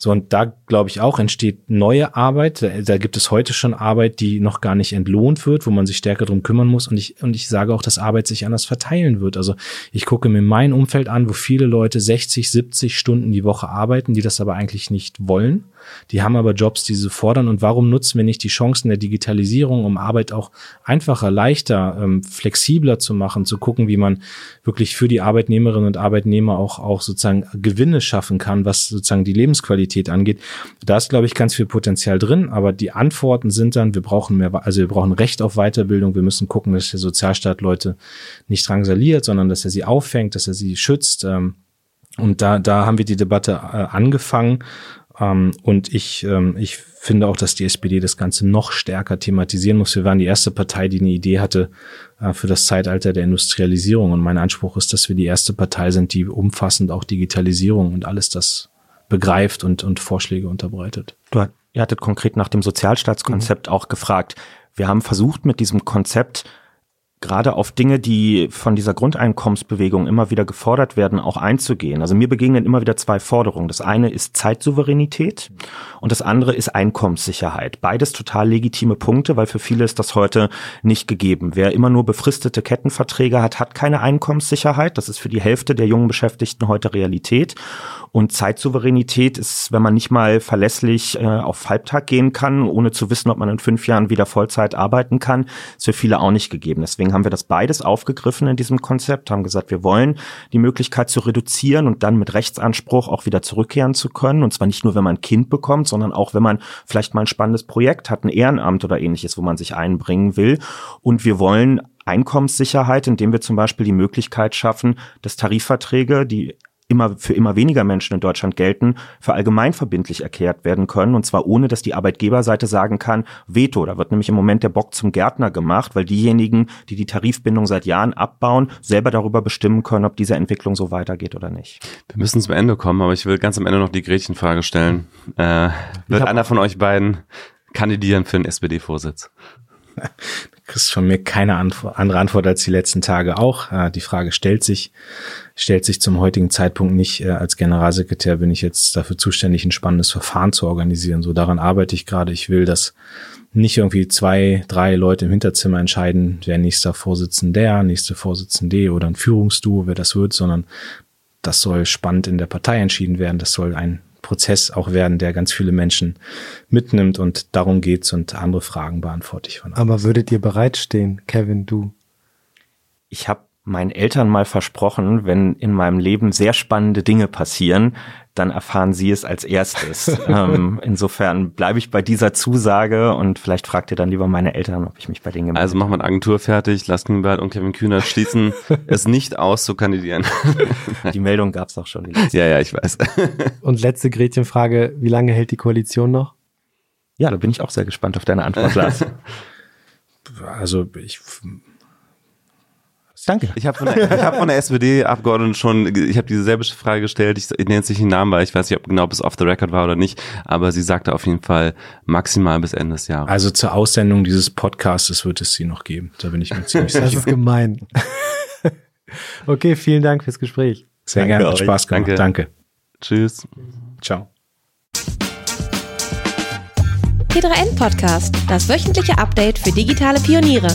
[SPEAKER 3] so, und da glaube ich auch entsteht neue Arbeit. Da, da, gibt es heute schon Arbeit, die noch gar nicht entlohnt wird, wo man sich stärker drum kümmern muss. Und ich, und ich sage auch, dass Arbeit sich anders verteilen wird. Also ich gucke mir mein Umfeld an, wo viele Leute 60, 70 Stunden die Woche arbeiten, die das aber eigentlich nicht wollen. Die haben aber Jobs, die sie fordern. Und warum nutzen wir nicht die Chancen der Digitalisierung, um Arbeit auch einfacher, leichter, ähm, flexibler zu machen, zu gucken, wie man wirklich für die Arbeitnehmerinnen und Arbeitnehmer auch, auch sozusagen Gewinne schaffen kann, was sozusagen die Lebensqualität Qualität angeht. Da ist, glaube ich, ganz viel Potenzial drin, aber die Antworten sind dann, wir brauchen mehr, also wir brauchen Recht auf Weiterbildung, wir müssen gucken, dass der Sozialstaat Leute nicht drangsaliert, sondern dass er sie auffängt, dass er sie schützt. Ähm, und da, da haben wir die Debatte äh, angefangen. Ähm, und ich, ähm, ich finde auch, dass die SPD das Ganze noch stärker thematisieren muss. Wir waren die erste Partei, die eine Idee hatte äh, für das Zeitalter der Industrialisierung. Und mein Anspruch ist, dass wir die erste Partei sind, die umfassend auch Digitalisierung und alles das begreift und, und Vorschläge unterbreitet.
[SPEAKER 2] Du, ihr hattet konkret nach dem Sozialstaatskonzept mhm. auch gefragt. Wir haben versucht, mit diesem Konzept gerade auf Dinge, die von dieser Grundeinkommensbewegung immer wieder gefordert werden, auch einzugehen. Also mir begegnen immer wieder zwei Forderungen. Das eine ist Zeitsouveränität und das andere ist Einkommenssicherheit. Beides total legitime Punkte, weil für viele ist das heute nicht gegeben. Wer immer nur befristete Kettenverträge hat, hat keine Einkommenssicherheit. Das ist für die Hälfte der jungen Beschäftigten heute Realität. Und Zeitsouveränität ist, wenn man nicht mal verlässlich äh, auf Halbtag gehen kann, ohne zu wissen, ob man in fünf Jahren wieder Vollzeit arbeiten kann, ist für viele auch nicht gegeben. Deswegen haben wir das beides aufgegriffen in diesem Konzept, haben gesagt, wir wollen die Möglichkeit zu reduzieren und dann mit Rechtsanspruch auch wieder zurückkehren zu können. Und zwar nicht nur, wenn man ein Kind bekommt, sondern auch, wenn man vielleicht mal ein spannendes Projekt hat, ein Ehrenamt oder ähnliches, wo man sich einbringen will. Und wir wollen Einkommenssicherheit, indem wir zum Beispiel die Möglichkeit schaffen, dass Tarifverträge, die immer für immer weniger Menschen in Deutschland gelten, für allgemeinverbindlich erklärt werden können. Und zwar ohne, dass die Arbeitgeberseite sagen kann, Veto. Da wird nämlich im Moment der Bock zum Gärtner gemacht, weil diejenigen, die die Tarifbindung seit Jahren abbauen, selber darüber bestimmen können, ob diese Entwicklung so weitergeht oder nicht.
[SPEAKER 5] Wir müssen zum Ende kommen, aber ich will ganz am Ende noch die Gretchenfrage stellen. Äh, wird einer von euch beiden kandidieren für den SPD-Vorsitz?
[SPEAKER 3] kriegst von mir keine Antwort, andere Antwort als die letzten Tage auch. Äh, die Frage stellt sich, stellt sich zum heutigen Zeitpunkt nicht. Äh, als Generalsekretär bin ich jetzt dafür zuständig, ein spannendes Verfahren zu organisieren. So daran arbeite ich gerade. Ich will, dass nicht irgendwie zwei, drei Leute im Hinterzimmer entscheiden, wer nächster Vorsitzender, der, nächste Vorsitzende oder ein Führungsduo, wer das wird, sondern das soll spannend in der Partei entschieden werden. Das soll ein Prozess auch werden, der ganz viele Menschen mitnimmt und darum geht's und andere Fragen beantworte ich von.
[SPEAKER 1] Aber würdet ihr bereitstehen, Kevin, du?
[SPEAKER 2] Ich habe meinen Eltern mal versprochen, wenn in meinem Leben sehr spannende Dinge passieren, dann erfahren sie es als erstes. ähm, insofern bleibe ich bei dieser Zusage und vielleicht fragt ihr dann lieber meine Eltern, ob ich mich bei denen
[SPEAKER 5] gemeldet Also machen wir eine Agentur fertig, Lars Grünberg und Kevin Kühner schließen es nicht aus zu kandidieren.
[SPEAKER 2] die Meldung gab es auch schon.
[SPEAKER 5] ja, ja, ich weiß.
[SPEAKER 1] und letzte Gretchenfrage, wie lange hält die Koalition noch?
[SPEAKER 2] Ja, da bin ich auch sehr gespannt auf deine Antwort, Lars.
[SPEAKER 3] Also ich
[SPEAKER 2] Danke.
[SPEAKER 5] Ich habe von, der, hab von der SPD-Abgeordneten schon, ich habe dieselbe Frage gestellt, ich, ich nenne jetzt nicht den Namen, weil ich weiß nicht, ob genau bis off the record war oder nicht, aber sie sagte auf jeden Fall maximal bis Ende des Jahres.
[SPEAKER 3] Also zur Aussendung dieses Podcasts wird es sie noch geben. Da bin ich mir ziemlich sicher.
[SPEAKER 1] Das ist gemein. okay, vielen Dank fürs Gespräch.
[SPEAKER 3] Sehr Danke gerne, hat Spaß gemacht. Danke. Danke.
[SPEAKER 5] Tschüss.
[SPEAKER 3] Ciao.
[SPEAKER 4] T3N Podcast, das wöchentliche Update für digitale Pioniere.